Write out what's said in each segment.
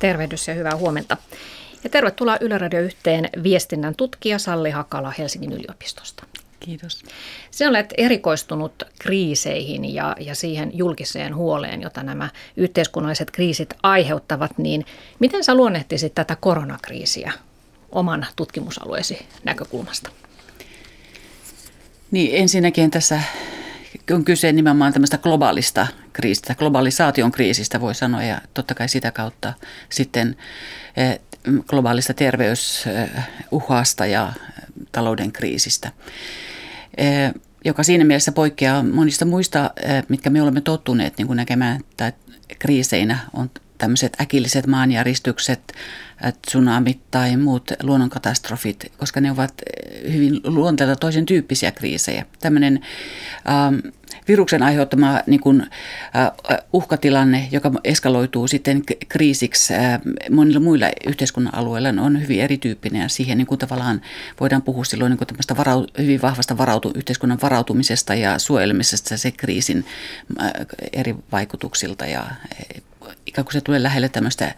Tervehdys ja hyvää huomenta. Ja tervetuloa Yle Radio yhteen viestinnän tutkija Salli Hakala Helsingin yliopistosta. Kiitos. Sinä olet erikoistunut kriiseihin ja, ja siihen julkiseen huoleen, jota nämä yhteiskunnalliset kriisit aiheuttavat. Niin miten sä luonnehtisit tätä koronakriisiä oman tutkimusalueesi näkökulmasta? Niin ensinnäkin tässä on kyse nimenomaan tämmöistä globaalista kriisistä, globalisaation kriisistä voi sanoa ja totta kai sitä kautta sitten eh, globaalista terveysuhasta ja talouden kriisistä, eh, joka siinä mielessä poikkeaa monista muista, eh, mitkä me olemme tottuneet niin kuin näkemään tai kriiseinä, on tämmöiset äkilliset maanjäristykset, tsunamit tai muut luonnonkatastrofit, koska ne ovat hyvin luonteelta toisen tyyppisiä kriisejä. Tämmöinen ähm, viruksen aiheuttama niin kuin, äh, uhkatilanne, joka eskaloituu sitten kriisiksi äh, monilla muilla yhteiskunnan alueilla, on hyvin erityyppinen ja siihen niin kuin tavallaan voidaan puhua silloin niin kuin varau, hyvin vahvasta varautu, yhteiskunnan varautumisesta ja suojelemisesta se kriisin äh, eri vaikutuksilta ja ikään kuin se tulee lähelle tämmöistä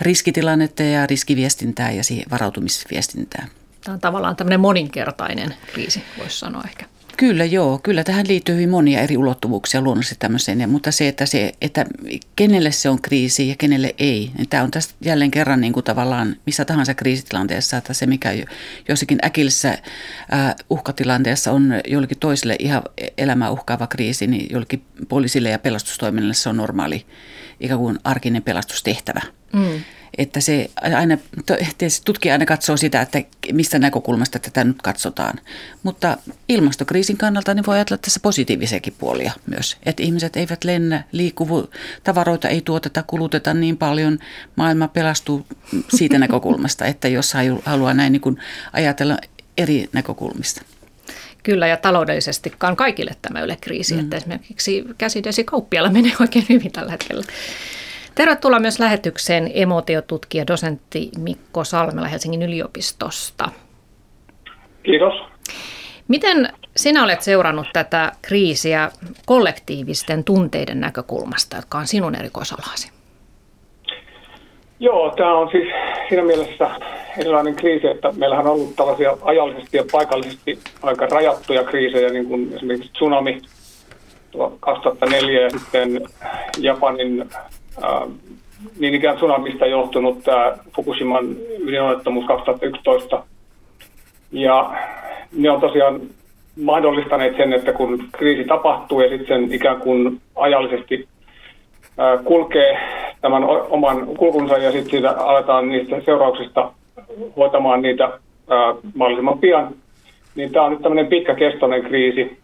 riskitilannetta ja riskiviestintää ja siihen varautumisviestintää. Tämä on tavallaan tämmöinen moninkertainen kriisi, voisi sanoa ehkä. Kyllä joo, kyllä tähän liittyy hyvin monia eri ulottuvuuksia luonnollisesti tämmöiseen, mutta se, että, se, että kenelle se on kriisi ja kenelle ei, niin tämä on tästä jälleen kerran niin kuin tavallaan missä tahansa kriisitilanteessa, että se mikä jossakin äkillisessä uhkatilanteessa on jollekin toiselle ihan elämää uhkaava kriisi, niin jollekin poliisille ja pelastustoiminnalle se on normaali ikään kuin arkinen pelastustehtävä. Mm. Että se aina, tutkija aina katsoo sitä, että mistä näkökulmasta tätä nyt katsotaan. Mutta ilmastokriisin kannalta niin voi ajatella tässä positiivisiakin puolia myös. Että ihmiset eivät lennä, liikkuvu, tavaroita ei tuoteta, kuluteta niin paljon. Maailma pelastuu siitä näkökulmasta, että jos haluaa näin niin kuin ajatella eri näkökulmista. Kyllä, ja taloudellisestikaan kaikille tämä ei ole kriisi, mm. että esimerkiksi käsidesikauppialla menee oikein hyvin tällä hetkellä. Tervetuloa myös lähetykseen emotiotutkija dosentti Mikko Salmela Helsingin yliopistosta. Kiitos. Miten sinä olet seurannut tätä kriisiä kollektiivisten tunteiden näkökulmasta, jotka on sinun erikoisalasi? Joo, tämä on siis siinä mielessä erilainen kriisi, että meillähän on ollut tällaisia ajallisesti ja paikallisesti aika rajattuja kriisejä, niin kuin esimerkiksi tsunami 2004 ja sitten Japanin niin ikään tsunamista johtunut tämä Fukushiman ydinonnettomuus 2011. Ja ne on tosiaan mahdollistaneet sen, että kun kriisi tapahtuu ja sitten sen ikään kuin ajallisesti kulkee tämän oman kulkunsa ja sitten siitä aletaan niistä seurauksista hoitamaan niitä ää, mahdollisimman pian, niin tämä on nyt tämmöinen pitkäkestoinen kriisi,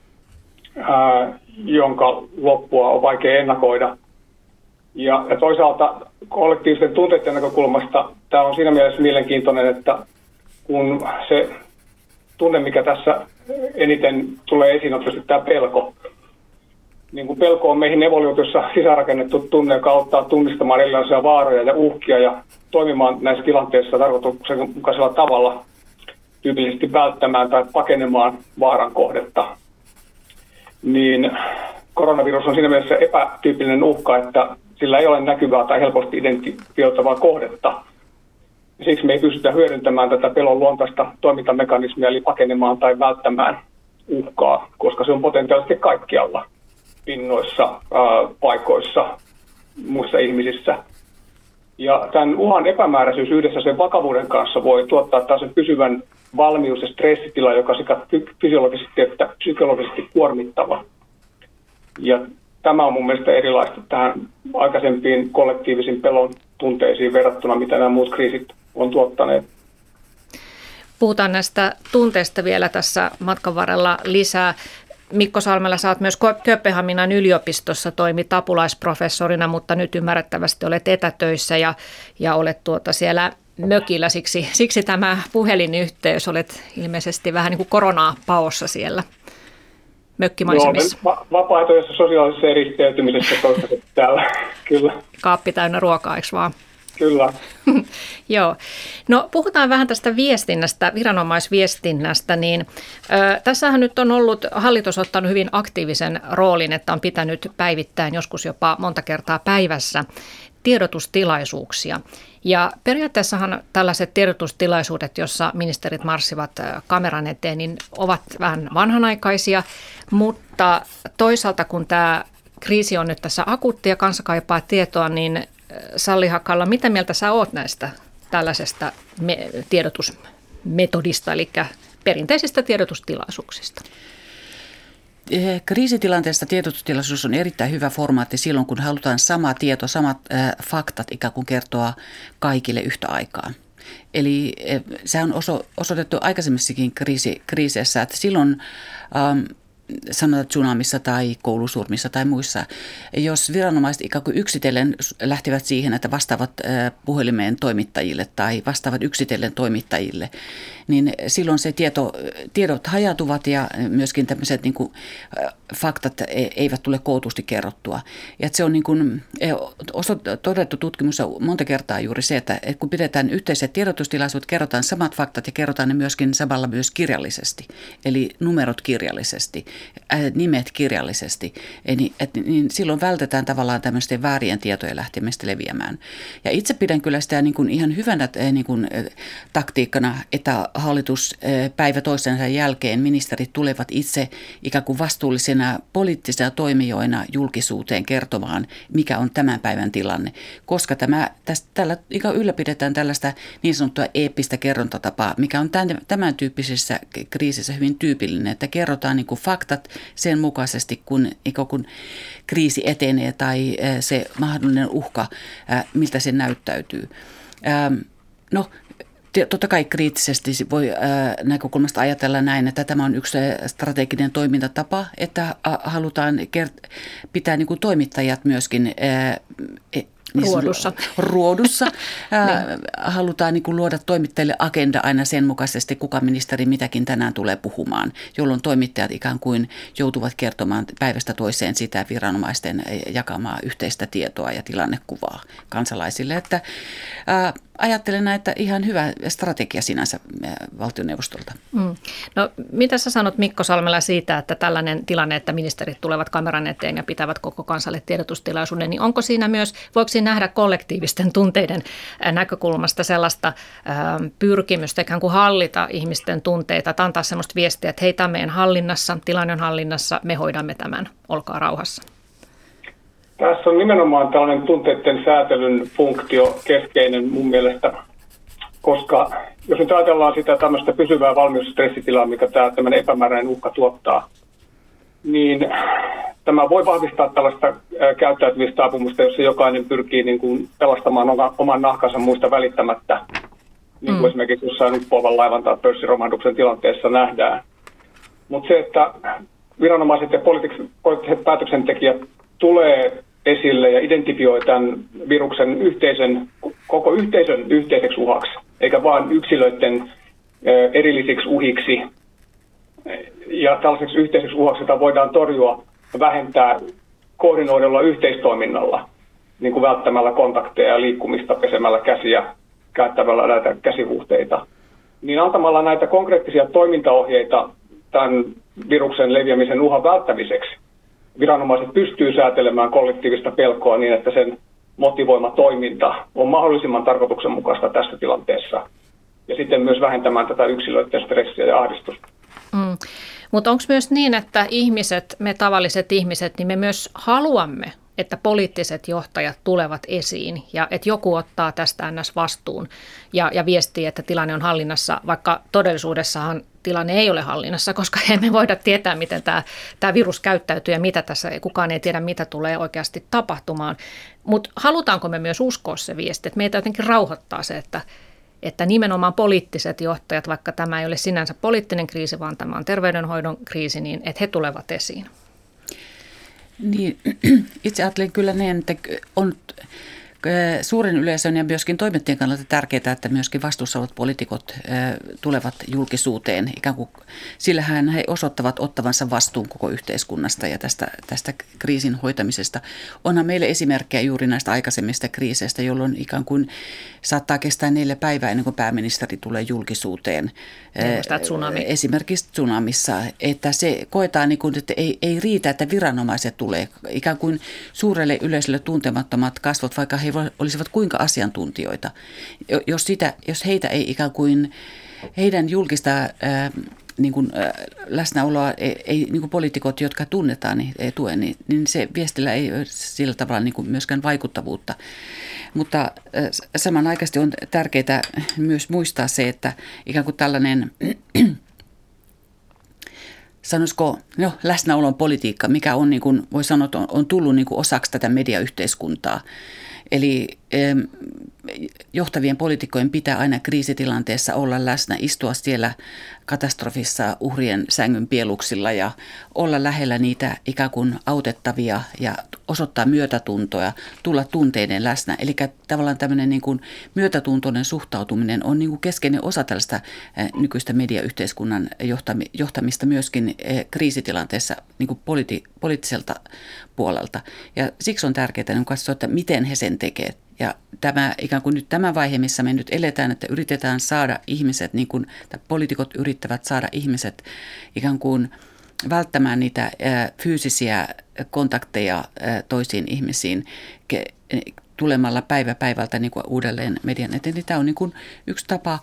ää, jonka loppua on vaikea ennakoida. Ja, ja toisaalta kollektiivisten tunteiden näkökulmasta tämä on siinä mielessä mielenkiintoinen, että kun se tunne, mikä tässä eniten tulee esiin, on tietysti tämä pelko niin kuin pelko on meihin evoluutiossa sisärakennettu tunne, joka auttaa tunnistamaan erilaisia vaaroja ja uhkia ja toimimaan näissä tilanteissa tarkoituksenmukaisella tavalla, tyypillisesti välttämään tai pakenemaan vaaran kohdetta. Niin koronavirus on siinä mielessä epätyypillinen uhka, että sillä ei ole näkyvää tai helposti identifioitavaa kohdetta. Siksi me ei pystytä hyödyntämään tätä pelon luontaista toimintamekanismia, eli pakenemaan tai välttämään uhkaa, koska se on potentiaalisesti kaikkialla – pinnoissa, paikoissa, muissa ihmisissä. Ja tämän uhan epämääräisyys yhdessä sen vakavuuden kanssa voi tuottaa taas sen pysyvän valmius- ja stressitila, joka sekä fysiologisesti että psykologisesti kuormittava. Ja tämä on mun mielestä erilaista tähän aikaisempiin kollektiivisiin pelon tunteisiin verrattuna, mitä nämä muut kriisit on tuottaneet. Puhutaan näistä tunteista vielä tässä matkan varrella lisää. Mikko Salmela, oot myös Kööpenhaminan yliopistossa toimi tapulaisprofessorina, mutta nyt ymmärrettävästi olet etätöissä ja, ja olet tuota siellä mökillä, siksi, siksi tämä puhelinyhteys, olet ilmeisesti vähän niin kuin koronaa paossa siellä mökkimaisemissa. Joo, vapaaehtoisessa sosiaalisessa eristäytymisessä toistaiseksi täällä, kyllä. Kaappi täynnä ruokaa, eikö vaan? Kyllä. Joo. No puhutaan vähän tästä viestinnästä, viranomaisviestinnästä, niin ö, tässähän nyt on ollut, hallitus ottanut hyvin aktiivisen roolin, että on pitänyt päivittäin joskus jopa monta kertaa päivässä tiedotustilaisuuksia. Ja periaatteessahan tällaiset tiedotustilaisuudet, jossa ministerit marssivat kameran eteen, niin ovat vähän vanhanaikaisia, mutta toisaalta kun tämä kriisi on nyt tässä akuutti ja kansa kaipaa tietoa, niin Salli Hakalla, mitä mieltä sä oot näistä tällaisesta me- tiedotusmetodista, eli perinteisistä tiedotustilaisuuksista? Eh, kriisitilanteessa tiedotustilaisuus on erittäin hyvä formaatti silloin, kun halutaan sama tieto, samat äh, faktat ikään kuin kertoa kaikille yhtä aikaa. Eli äh, se on oso, osoitettu aikaisemmissakin kriisi, kriiseissä, että silloin ähm, sanotaan tsunamissa tai koulusurmissa tai muissa, jos viranomaiset ikään kuin yksitellen lähtivät siihen, että vastaavat puhelimeen toimittajille tai vastaavat yksitellen toimittajille, niin silloin se tieto, tiedot hajautuvat ja myöskin tämmöiset niin kuin, faktat e, eivät tule kootusti kerrottua. Ja se on niin kuin, e, todettu tutkimus monta kertaa juuri se, että kun pidetään yhteiset tiedotustilaisuudet, kerrotaan samat faktat ja kerrotaan ne myöskin samalla myös kirjallisesti, eli numerot kirjallisesti, nimet kirjallisesti, niin, et, niin silloin vältetään tavallaan tämmöisten väärien tietojen lähtemistä leviämään. Ja itse pidän kyllä sitä niin kuin ihan hyvänä niin kuin, taktiikkana, että hallitus päivä toisensa jälkeen ministerit tulevat itse ikään kuin vastuullisina poliittisina toimijoina julkisuuteen kertomaan, mikä on tämän päivän tilanne. Koska tämä, tästä, tällä ikään ylläpidetään tällaista niin sanottua eeppistä kerrontatapaa, mikä on tämän, tämän tyyppisessä kriisissä hyvin tyypillinen, että kerrotaan niin kuin faktat sen mukaisesti, kun, kun kriisi etenee tai se mahdollinen uhka, miltä se näyttäytyy. No, totta kai kriittisesti voi näkökulmasta ajatella näin, että tämä on yksi strateginen toimintatapa, että halutaan pitää niin kuin toimittajat myöskin e, niin ruodussa. ruodussa. niin. Halutaan niin kuin luoda toimittajille agenda aina sen mukaisesti, kuka ministeri mitäkin tänään tulee puhumaan, jolloin toimittajat ikään kuin joutuvat kertomaan päivästä toiseen sitä viranomaisten jakamaa yhteistä tietoa ja tilannekuvaa kansalaisille. Että, ajattelen, että ihan hyvä strategia sinänsä valtioneuvostolta. Mm. No, mitä sä sanot Mikko Salmela siitä, että tällainen tilanne, että ministerit tulevat kameran eteen ja pitävät koko kansalle tiedotustilaisuuden, niin onko siinä myös, voiko siinä nähdä kollektiivisten tunteiden näkökulmasta sellaista pyrkimystä ikään kuin hallita ihmisten tunteita, että antaa sellaista viestiä, että hei, tämä meidän hallinnassa, tilanne on hallinnassa, me hoidamme tämän, olkaa rauhassa? Tässä on nimenomaan tällainen tunteiden säätelyn funktio keskeinen mun mielestä, koska jos nyt ajatellaan sitä tämmöistä pysyvää valmiusstressitilaa, mikä tämä tämmöinen epämääräinen uhka tuottaa, niin tämä voi vahvistaa tällaista käyttäytymistaapumusta, jossa jokainen pyrkii niin kuin pelastamaan oman nahkansa muista välittämättä, niin kuin mm. esimerkiksi jossain uppoavan laivan tai pörssiromahduksen tilanteessa nähdään. Mutta se, että viranomaiset ja poliittiset päätöksentekijät tulee esille ja identifioi tämän viruksen yhteisen, koko yhteisön yhteiseksi uhaksi, eikä vain yksilöiden erillisiksi uhiksi. Ja tällaiseksi yhteiseksi uhaksi, jota voidaan torjua ja vähentää koordinoidulla yhteistoiminnalla, niin kuin välttämällä kontakteja ja liikkumista, pesemällä käsiä, käyttämällä näitä käsihuhteita. Niin antamalla näitä konkreettisia toimintaohjeita tämän viruksen leviämisen uhan välttämiseksi – viranomaiset pystyy säätelemään kollektiivista pelkoa niin, että sen motivoima toiminta on mahdollisimman tarkoituksenmukaista tässä tilanteessa. Ja sitten myös vähentämään tätä yksilöiden stressiä ja ahdistusta. Mm. Mutta onko myös niin, että ihmiset, me tavalliset ihmiset, niin me myös haluamme että poliittiset johtajat tulevat esiin ja että joku ottaa tästä ns. vastuun ja, ja viestii, että tilanne on hallinnassa, vaikka todellisuudessahan tilanne ei ole hallinnassa, koska emme voida tietää, miten tämä, tämä virus käyttäytyy ja mitä tässä, kukaan ei tiedä, mitä tulee oikeasti tapahtumaan. Mutta halutaanko me myös uskoa se viesti, että meitä jotenkin rauhoittaa se, että, että nimenomaan poliittiset johtajat, vaikka tämä ei ole sinänsä poliittinen kriisi, vaan tämä on terveydenhoidon kriisi, niin että he tulevat esiin. Niin, itse ajattelen kyllä niin, että on suuren yleisön ja myöskin toimittajien kannalta tärkeää, että myöskin vastuussa olevat poliitikot tulevat julkisuuteen. Ikään kuin, sillähän he osoittavat ottavansa vastuun koko yhteiskunnasta ja tästä, tästä kriisin hoitamisesta. Onhan meille esimerkkejä juuri näistä aikaisemmista kriiseistä, jolloin ikään kuin saattaa kestää neljä päivää ennen kuin pääministeri tulee julkisuuteen. Tsunami. Esimerkiksi tsunamissa, että se koetaan, niin kuin, että ei, ei riitä, että viranomaiset tulee. Ikään kuin suurelle yleisölle tuntemattomat kasvot, vaikka he he olisivat kuinka asiantuntijoita. Jos, sitä, jos heitä ei ikään kuin, heidän julkista ää, niin kuin, äh, läsnäoloa ei, ei niin kuin poliitikot, jotka tunnetaan, niin ei tue, niin, niin se viestillä ei sillä tavalla niin kuin myöskään vaikuttavuutta. Mutta äh, samanaikaisesti on tärkeää myös muistaa se, että ikään kuin tällainen sanoisiko, no, läsnäolon politiikka, mikä on, niin kuin, voi sanoa, on, on tullut niin kuin osaksi tätä mediayhteiskuntaa. Eli johtavien poliitikkojen pitää aina kriisitilanteessa olla läsnä, istua siellä katastrofissa uhrien sängyn pieluksilla ja olla lähellä niitä ikään kuin autettavia ja osoittaa myötätuntoa, tulla tunteiden läsnä. Eli tavallaan tämmöinen niin kuin myötätuntoinen suhtautuminen on niin kuin keskeinen osa tällaista nykyistä mediayhteiskunnan johtamista myöskin kriisitilanteessa niin kuin poliittiselta puolelta. Ja siksi on tärkeää niin katsoa, että miten he sen tekevät ja tämä, ikään kuin nyt tämä vaihe, missä me nyt eletään, että yritetään saada ihmiset, niin kuin poliitikot yrittävät saada ihmiset ikään kuin välttämään niitä fyysisiä kontakteja toisiin ihmisiin tulemalla päivä päivältä niin kuin uudelleen median eteen. Niin tämä on niin kuin yksi tapa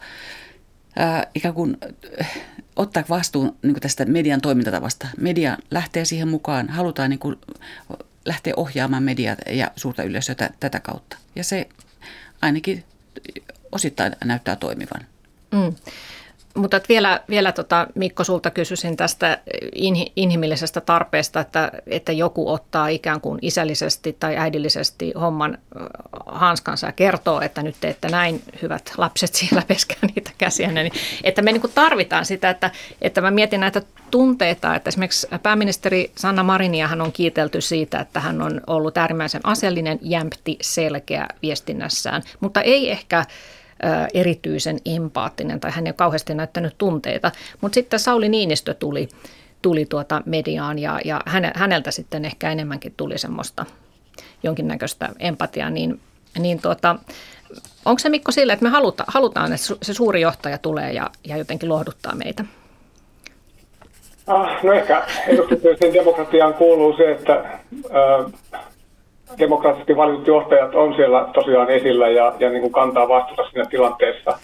ikään kuin ottaa vastuun niin kuin tästä median toimintatavasta. Media lähtee siihen mukaan, halutaan niin kuin lähteä ohjaamaan mediaa ja suurta yleisöä tätä kautta. Ja se ainakin osittain näyttää toimivan. Mm. Mutta vielä, vielä tota, Mikko, sulta kysyisin tästä inhimillisestä tarpeesta, että, että joku ottaa ikään kuin isällisesti tai äidillisesti homman hanskansa ja kertoo, että nyt teette näin, hyvät lapset siellä peskää niitä käsiä. Niin, että me niin tarvitaan sitä, että, että mä mietin näitä tunteita, että esimerkiksi pääministeri Sanna Marinia hän on kiitelty siitä, että hän on ollut äärimmäisen asiallinen, jämpti, selkeä viestinnässään, mutta ei ehkä erityisen empaattinen tai hän ei ole kauheasti näyttänyt tunteita. Mutta sitten Sauli Niinistö tuli, tuli tuota mediaan ja, ja häneltä sitten ehkä enemmänkin tuli semmoista jonkinnäköistä empatiaa, niin, niin tuota, onko se Mikko sille, että me haluta, halutaan, että se suuri johtaja tulee ja, ja jotenkin lohduttaa meitä? Ah, no ehkä edustuksellisen demokratiaan kuuluu se, että äh, demokraattisesti valitut johtajat on siellä tosiaan esillä ja, ja niin kuin kantaa vastuuta siinä tilanteessa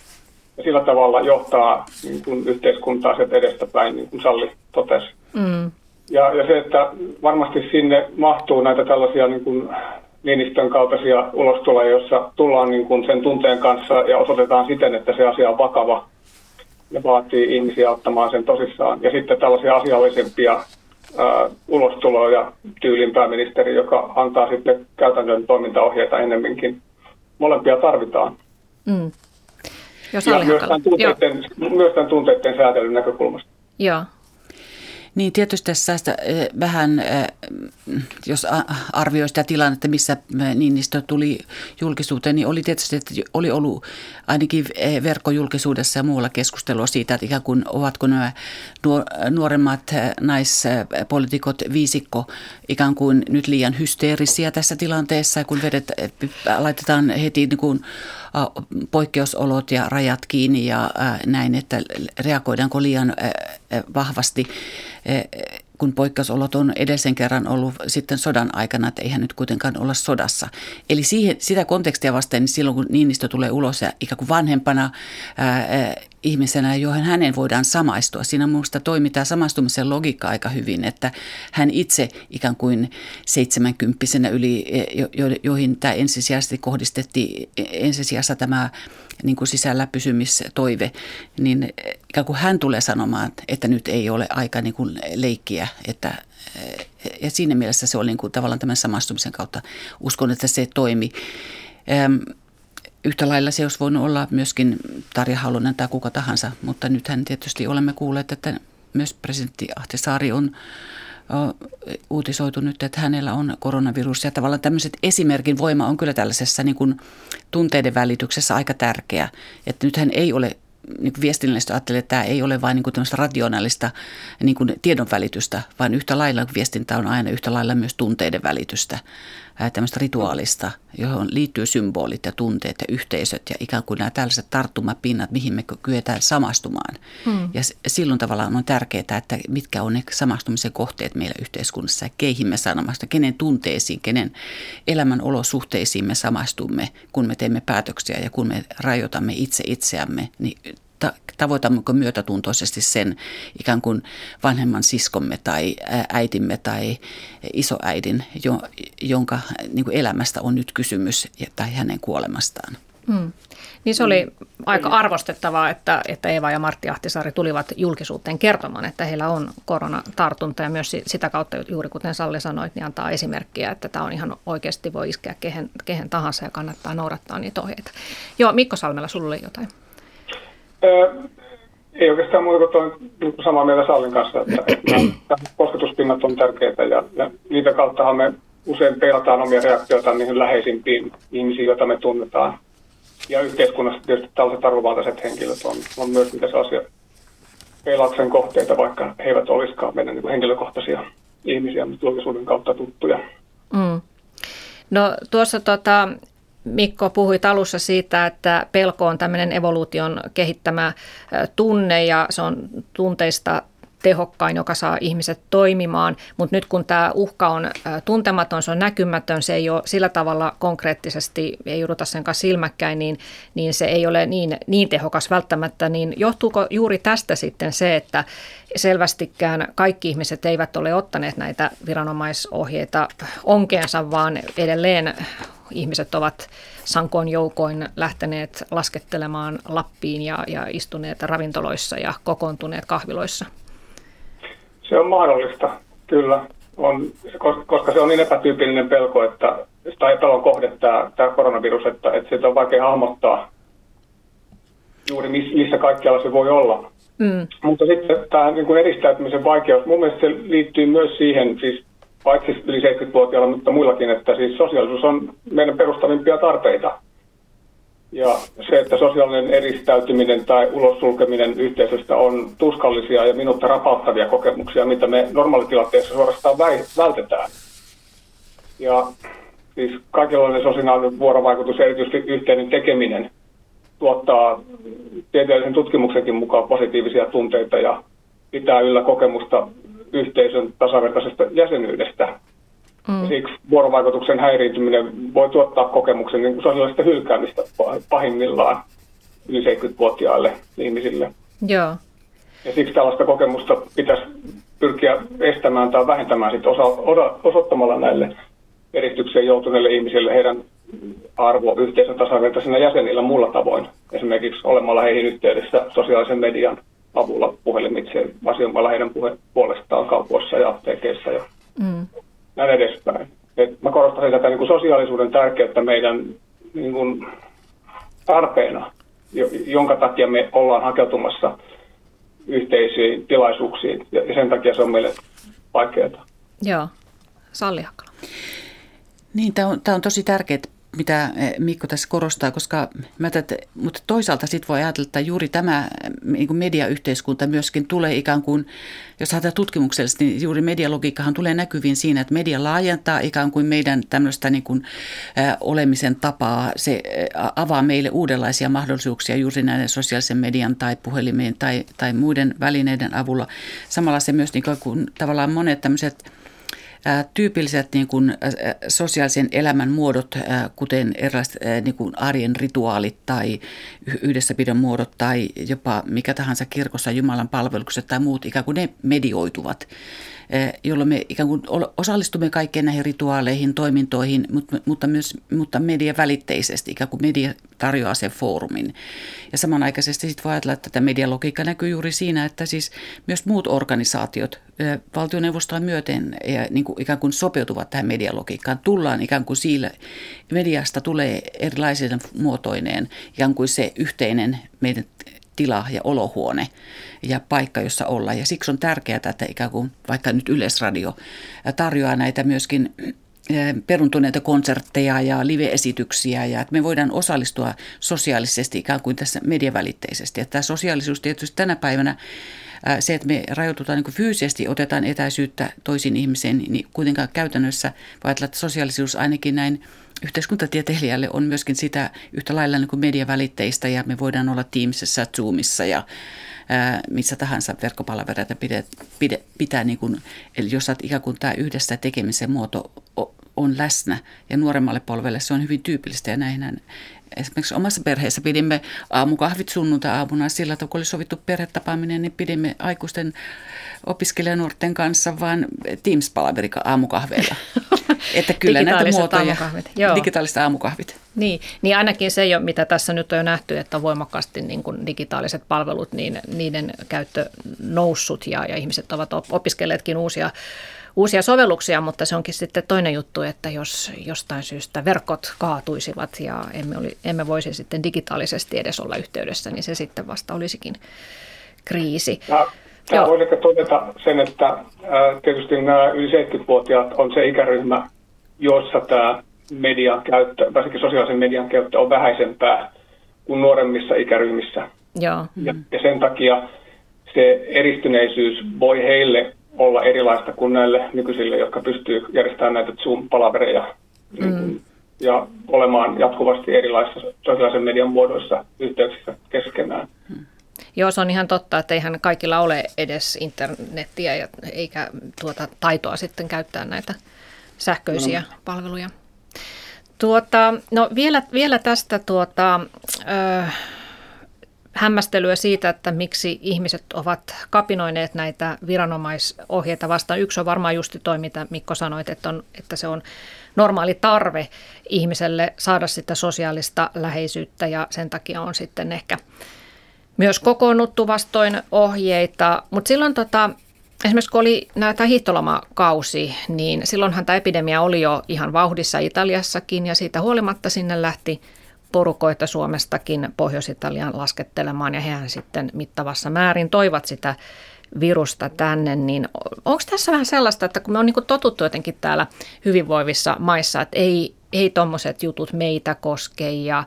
ja sillä tavalla johtaa niin kuin yhteiskuntaa sieltä edestäpäin, niin kuin Salli totesi. Mm. Ja, ja se, että varmasti sinne mahtuu näitä tällaisia niin kuin Niinistön kaltaisia ulostuloja, jossa tullaan niin kuin sen tunteen kanssa ja osoitetaan siten, että se asia on vakava ja vaatii ihmisiä ottamaan sen tosissaan. Ja sitten tällaisia asiallisempia uh, ulostuloa ja tyylin pääministeri, joka antaa sitten käytännön toimintaohjeita ennemminkin. Molempia tarvitaan. Mm. Jos ja myös tämän, tunteiden, myös tämän tunteiden säätelyn näkökulmasta. Joo. Niin tietysti tässä vähän, jos arvioi sitä tilannetta, missä Niinistö tuli julkisuuteen, niin oli tietysti, että oli ollut ainakin verkkojulkisuudessa ja muualla keskustelua siitä, että ikään kuin ovatko nämä nuoremmat naispolitiikot viisikko ikään kuin nyt liian hysteerisiä tässä tilanteessa, kun vedet, laitetaan heti niin kuin poikkeusolot ja rajat kiinni ja näin, että reagoidaanko liian vahvasti kun poikkeusolot on edellisen kerran ollut sitten sodan aikana, että eihän nyt kuitenkaan olla sodassa. Eli siihen, sitä kontekstia vasten, niin silloin kun Niinistö tulee ulos ja ikään kuin vanhempana ää, ihmisenä, johon hänen voidaan samaistua. Siinä minusta toimitaan samaistumisen logiikka aika hyvin, että hän itse ikään kuin seitsemänkymppisenä yli, jo, jo, joihin tämä ensisijaisesti kohdistettiin, ensisijassa tämä niin kuin sisällä pysymistoive, niin ikään kuin hän tulee sanomaan, että nyt ei ole aika niin kuin leikkiä, että ja siinä mielessä se oli niin kuin tavallaan tämän samaistumisen kautta. Uskon, että se toimi. Yhtä lailla se olisi voinut olla myöskin Tarja Halonen tai kuka tahansa, mutta nythän tietysti olemme kuulleet, että myös presidentti Ahtisaari on uutisoitu nyt, että hänellä on koronavirus. Ja tavallaan tämmöiset esimerkin voima on kyllä tällaisessa niin kuin tunteiden välityksessä aika tärkeä. Että nythän ei ole niin kuin viestinnällistä ajattelee, että tämä ei ole vain niin kuin rationaalista niin tiedonvälitystä, vaan yhtä lailla viestintä on aina yhtä lailla myös tunteiden välitystä. Tämmöistä rituaalista, johon liittyy symbolit ja tunteet ja yhteisöt ja ikään kuin nämä tällaiset tarttumapinnat, mihin me kyetään samastumaan. Hmm. Ja silloin tavallaan on tärkeää, että mitkä on ne samastumisen kohteet meillä yhteiskunnassa ja keihin me sanomasta, kenen tunteisiin, kenen elämän olosuhteisiin me samastumme, kun me teemme päätöksiä ja kun me rajoitamme itse itseämme, niin tavoitammeko myötätuntoisesti sen ikään kuin vanhemman siskomme tai äitimme tai isoäidin, jonka niin kuin elämästä on nyt kysymys tai hänen kuolemastaan. Hmm. Niin se oli aika arvostettavaa, että, että Eeva ja Martti Ahtisaari tulivat julkisuuteen kertomaan, että heillä on koronatartunta ja myös sitä kautta, juuri kuten Salli sanoit, niin antaa esimerkkiä, että tämä on ihan oikeasti voi iskeä kehen, kehen tahansa ja kannattaa noudattaa niitä ohjeita. Joo, Mikko Salmella, sulla oli jotain. Ei oikeastaan muuta kuin niin samaa mieltä Sallin kanssa, että, että kosketuspinnat on tärkeitä ja, ja niitä kauttahan me usein peilataan omia reaktioita niihin läheisimpiin ihmisiin, joita me tunnetaan. Ja yhteiskunnassa tietysti tällaiset arvovaltaiset henkilöt on, on myös niitä sellaisia peilauksen kohteita, vaikka he eivät olisikaan meidän niin henkilökohtaisia ihmisiä, mutta julkisuuden kautta tuttuja. Mm. No tuossa tota, Mikko puhui alussa siitä, että pelko on tämmöinen evoluution kehittämä tunne ja se on tunteista tehokkain, joka saa ihmiset toimimaan, mutta nyt kun tämä uhka on tuntematon, se on näkymätön, se ei ole sillä tavalla konkreettisesti, ei jouduta sen kanssa silmäkkäin, niin, niin se ei ole niin, niin tehokas välttämättä, niin johtuuko juuri tästä sitten se, että selvästikään kaikki ihmiset eivät ole ottaneet näitä viranomaisohjeita onkeensa, vaan edelleen ihmiset ovat sankoon joukoin lähteneet laskettelemaan Lappiin ja, ja istuneet ravintoloissa ja kokoontuneet kahviloissa? Se on mahdollista, kyllä. On, koska se on niin epätyypillinen pelko, että, tai pelon kohde tämä, tämä koronavirus, että, että siitä on vaikea hahmottaa juuri missä kaikkialla se voi olla. Mm. Mutta sitten tämä niin kuin eristäytymisen vaikeus, mun mielestä se liittyy myös siihen, siis paitsi yli 70-vuotiailla, mutta muillakin, että siis sosiaalisuus on meidän perustavimpia tarpeita. Ja se, että sosiaalinen eristäytyminen tai ulos sulkeminen yhteisöstä on tuskallisia ja minutta rapauttavia kokemuksia, mitä me normaalitilanteessa suorastaan vältetään. Ja siis kaikenlainen sosiaalinen vuorovaikutus, erityisesti yhteinen tekeminen, tuottaa tieteellisen tutkimuksenkin mukaan positiivisia tunteita ja pitää yllä kokemusta yhteisön tasavertaisesta jäsenyydestä. Mm. Siksi vuorovaikutuksen häiriintyminen voi tuottaa kokemuksen niin sosiaalista hylkäämistä pahimmillaan yli 70-vuotiaille ihmisille. Joo. Ja siksi tällaista kokemusta pitäisi pyrkiä estämään tai vähentämään sit osa, osa, osoittamalla näille eristykseen joutuneille ihmisille heidän arvo yhteisön tasavertaisena jäsenillä muulla tavoin. Esimerkiksi olemalla heihin yhteydessä sosiaalisen median avulla puhelimitse asioimalla heidän puhe, puolestaan kaupoissa ja apteekeissa ja mm. näin edespäin. Et mä korostaisin tätä niin kuin sosiaalisuuden tärkeyttä meidän niin kuin tarpeena, jonka takia me ollaan hakeutumassa yhteisiin tilaisuuksiin ja sen takia se on meille vaikeaa. Joo, Salli Hakala. Niin, tämä on, tämä on tosi tärkeää mitä eh, Mikko tässä korostaa, koska mä tätä, mutta toisaalta sitten voi ajatella, että juuri tämä niin mediayhteiskunta myöskin tulee ikään kuin, jos ajatellaan tutkimuksellisesti, niin juuri medialogiikkahan tulee näkyviin siinä, että media laajentaa ikään kuin meidän tämmöistä niin kuin, ä, olemisen tapaa. Se avaa meille uudenlaisia mahdollisuuksia juuri näiden sosiaalisen median tai puhelimien tai, tai muiden välineiden avulla. Samalla se myös niin kuin, tavallaan monet tämmöiset tyypilliset niin kuin, sosiaalisen elämän muodot, kuten erilaiset niin kuin arjen rituaalit tai yhdessäpidon muodot tai jopa mikä tahansa kirkossa Jumalan palvelukset tai muut, ikään kuin ne medioituvat jolloin me ikään kuin osallistumme kaikkeen näihin rituaaleihin, toimintoihin, mutta, myös mutta media välitteisesti, ikään kuin media tarjoaa sen foorumin. Ja samanaikaisesti sitten voi ajatella, että tämä medialogiikka näkyy juuri siinä, että siis myös muut organisaatiot valtioneuvostoa myöten ja niin kuin ikään kuin sopeutuvat tähän medialogiikkaan. Tullaan ikään kuin siitä, mediasta tulee erilaisen muotoineen, ikään kuin se yhteinen meidän tila ja olohuone ja paikka, jossa olla. Ja siksi on tärkeää, että ikään kuin vaikka nyt Yleisradio tarjoaa näitä myöskin peruntuneita konsertteja ja live-esityksiä ja että me voidaan osallistua sosiaalisesti ikään kuin tässä mediavälitteisesti. Että tämä sosiaalisuus tietysti tänä päivänä Se, että me rajoitutaan niin fyysisesti, otetaan etäisyyttä toisiin ihmiseen, niin kuitenkaan käytännössä ajatella, että sosiaalisuus ainakin näin yhteiskuntatieteilijälle on myöskin sitä yhtä lailla niin kuin mediavälitteistä ja me voidaan olla Teamsissa, Zoomissa ja missä tahansa verkkopalveluita pitää, pitää, pitää niin kuin, eli jos saat ikään kuin tämä yhdessä tekemisen muoto on läsnä ja nuoremmalle polvelle se on hyvin tyypillistä ja näinhän esimerkiksi omassa perheessä pidimme aamukahvit sunnuntai-aamuna sillä tavalla, kun oli sovittu perhetapaaminen, niin pidimme aikuisten opiskelijanuorten kanssa vaan Teams-palaveri aamukahveilla. Että kyllä näitä muotoja, aamukahvit. Joo. digitaaliset aamukahvit. Niin, niin ainakin se, mitä tässä nyt on jo nähty, että on voimakkaasti niin kuin digitaaliset palvelut, niin niiden käyttö noussut ja, ja ihmiset ovat opiskelleetkin uusia uusia sovelluksia, mutta se onkin sitten toinen juttu, että jos jostain syystä verkot kaatuisivat ja emme, oli, emme voisi sitten digitaalisesti edes olla yhteydessä, niin se sitten vasta olisikin kriisi. Tämä voin ehkä todeta sen, että tietysti nämä yli 70-vuotiaat on se ikäryhmä, jossa tämä median käyttö, varsinkin sosiaalisen median käyttö on vähäisempää kuin nuoremmissa ikäryhmissä. Joo. Ja, ja sen takia se eristyneisyys voi heille olla erilaista kuin näille nykyisille, jotka pystyy järjestämään näitä Zoom-palavereja niin mm. ja olemaan jatkuvasti erilaisissa sosiaalisen median muodoissa yhteyksissä keskenään. Mm. Joo, se on ihan totta, että eihän kaikilla ole edes internettiä eikä tuota taitoa sitten käyttää näitä sähköisiä no. palveluja. Tuota, no vielä, vielä tästä tuota, ö, hämmästelyä siitä, että miksi ihmiset ovat kapinoineet näitä viranomaisohjeita vastaan. Yksi on varmaan justi toi, mitä Mikko sanoit, että, on, että se on normaali tarve ihmiselle saada sitä sosiaalista läheisyyttä ja sen takia on sitten ehkä myös kokoonnuttu vastoin ohjeita. Mutta silloin tota, esimerkiksi kun oli näitä hiihtolomakausi, niin silloinhan tämä epidemia oli jo ihan vauhdissa Italiassakin ja siitä huolimatta sinne lähti – porukoita Suomestakin Pohjois-Italian laskettelemaan ja hehän sitten mittavassa määrin toivat sitä virusta tänne, niin onko tässä vähän sellaista, että kun me on niin totuttu jotenkin täällä hyvinvoivissa maissa, että ei, ei tuommoiset jutut meitä koske, ja,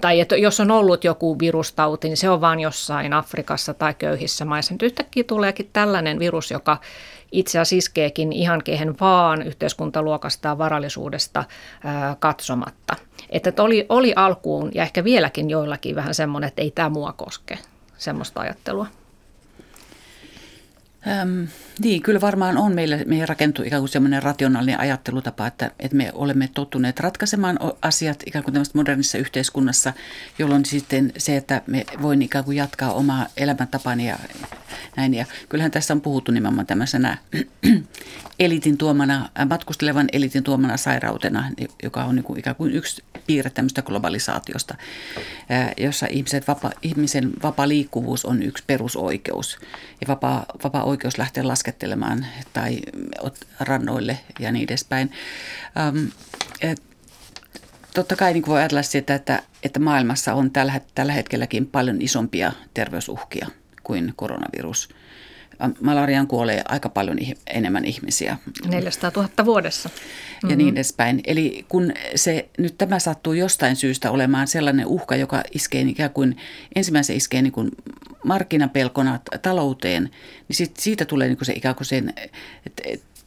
tai että jos on ollut joku virustauti, niin se on vain jossain Afrikassa tai köyhissä maissa. Nyt yhtäkkiä tuleekin tällainen virus, joka itse asiassa iskeekin ihan kehen vaan yhteiskuntaluokasta varallisuudesta katsomatta. Että oli, oli alkuun ja ehkä vieläkin joillakin vähän semmoinen, että ei tämä mua koske, semmoista ajattelua. Ähm, niin, kyllä varmaan on meillä, meidän rakentuu ikään kuin semmoinen rationaalinen ajattelutapa, että, että me olemme tottuneet ratkaisemaan asiat ikään kuin tämmöisessä modernissa yhteiskunnassa, jolloin sitten se, että me voin ikään kuin jatkaa omaa elämäntapani ja näin. Ja kyllähän tässä on puhuttu nimenomaan tämmöisenä elitin tuomana, matkustelevan elitin tuomana sairautena, joka on niin kuin ikään kuin yksi piirre tämmöistä globalisaatiosta, jossa ihmiset vapa, ihmisen vapaa liikkuvuus on yksi perusoikeus ja vapaa, vapaa oikeus lähteä laskettelemaan tai rannoille ja niin edespäin. Um, et, totta kai niin voi ajatella sitä, että, että maailmassa on tällä, tällä hetkelläkin paljon isompia terveysuhkia kuin koronavirus – malariaan kuolee aika paljon enemmän ihmisiä. 400 000 vuodessa. Ja niin edespäin. Eli kun se, nyt tämä sattuu jostain syystä olemaan sellainen uhka, joka iskee ikään kuin, ensimmäisen iskee niin kuin markkinapelkona talouteen, niin sit, siitä tulee niin kuin se ikään kuin sen,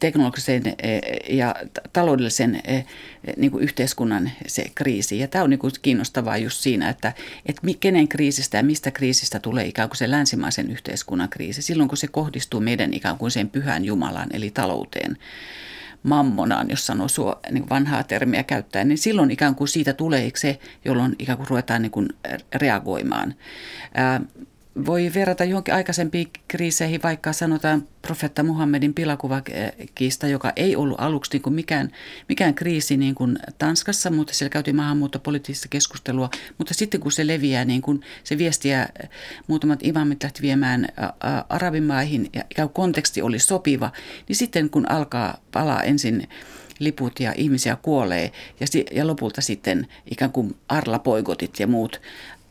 teknologisen eh, ja taloudellisen eh, niin kuin yhteiskunnan se kriisi. Ja tämä on niin kuin kiinnostavaa just siinä, että, että kenen kriisistä ja mistä kriisistä tulee ikään kuin se länsimaisen yhteiskunnan kriisi. Silloin kun se kohdistuu meidän ikään kuin sen pyhän Jumalan eli talouteen mammonaan, jos sanoo suo, niin vanhaa termiä käyttäen, niin silloin ikään kuin siitä tulee se, jolloin ikään kuin ruvetaan niin kuin reagoimaan. Ää, voi verrata johonkin aikaisempiin kriiseihin, vaikka sanotaan profetta Muhammedin pilakuvakiista, joka ei ollut aluksi niin kuin mikään, mikään kriisi niin kuin Tanskassa, mutta siellä käytiin maahanmuuttopoliittista keskustelua. Mutta sitten kun se leviää, niin kuin se viestiä muutamat imamit lähti viemään arabimaihin ja ikään kuin konteksti oli sopiva, niin sitten kun alkaa palaa ensin liput ja ihmisiä kuolee ja, ja lopulta sitten ikään kuin Arla Poigotit ja muut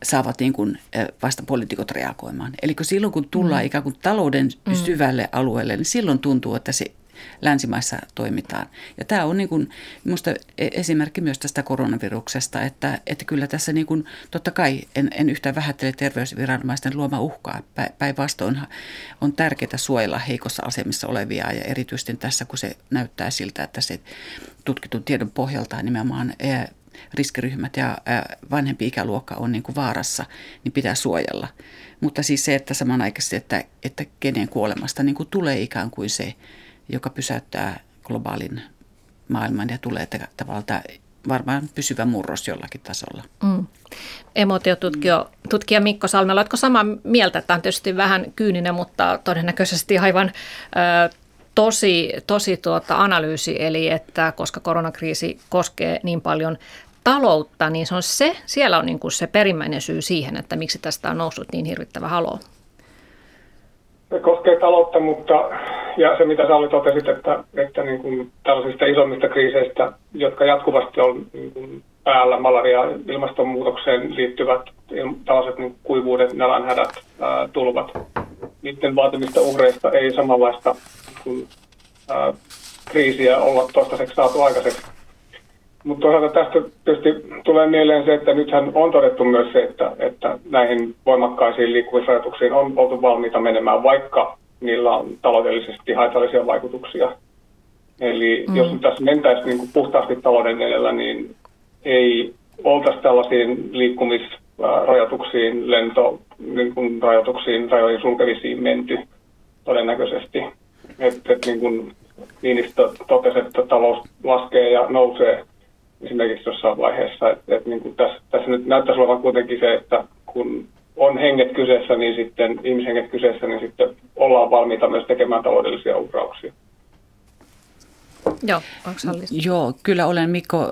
saavat niin kuin vasta poliitikot reagoimaan. Eli kun silloin kun tullaan mm. ikään kuin talouden mm. syvälle alueelle, niin silloin tuntuu, että se länsimaissa toimitaan. Ja tämä on niin kuin, minusta e, esimerkki myös tästä koronaviruksesta, että, että kyllä tässä niin kuin, totta kai en, en yhtään vähättele terveysviranomaisten luoma uhkaa. Päinvastoin on tärkeää suojella heikossa asemissa olevia ja erityisesti tässä, kun se näyttää siltä, että se tutkitun tiedon pohjalta nimenomaan riskiryhmät ja vanhempi ikäluokka on niin kuin vaarassa, niin pitää suojella. Mutta siis se, että samanaikaisesti, että, että kenen kuolemasta niin kuin tulee ikään kuin se, joka pysäyttää globaalin maailman ja tulee tavallaan varmaan pysyvä murros jollakin tasolla. Mm. Emotiotutkija Mikko Salmela, oletko samaa mieltä? Tämä on tietysti vähän kyyninen, mutta todennäköisesti aivan ö, tosi, tosi tuota analyysi, eli että koska koronakriisi koskee niin paljon taloutta, niin se on se, siellä on niin kuin se perimmäinen syy siihen, että miksi tästä on noussut niin hirvittävä halo. Se koskee taloutta, mutta ja se mitä Salli totesit, että, että niin kuin tällaisista isommista kriiseistä, jotka jatkuvasti on niin kuin päällä, malaria, ilmastonmuutokseen liittyvät tällaiset niin kuivuudet, nälänhädät, ää, tulvat, niiden vaatimista uhreista ei samanlaista kuin, ää, kriisiä olla toistaiseksi saatu aikaiseksi. Mutta toisaalta tästä tietysti tulee mieleen se, että nythän on todettu myös se, että, että näihin voimakkaisiin liikkumisrajoituksiin on oltu valmiita menemään, vaikka niillä on taloudellisesti haitallisia vaikutuksia. Eli mm. jos nyt tässä mentäisiin niin kuin puhtaasti talouden edellä, niin ei oltaisi tällaisiin liikkumisrajoituksiin, lentorajoituksiin, rajoihin sulkevisiin menty todennäköisesti. Että et niin kuin Niinistö totesi, että talous laskee ja nousee esimerkiksi jossain vaiheessa. Että, että niin kuin tässä, tässä nyt näyttäisi olevan kuitenkin se, että kun on henget kyseessä, niin sitten ihmishenget kyseessä, niin sitten ollaan valmiita myös tekemään taloudellisia uhrauksia. Joo, Joo, kyllä olen Mikko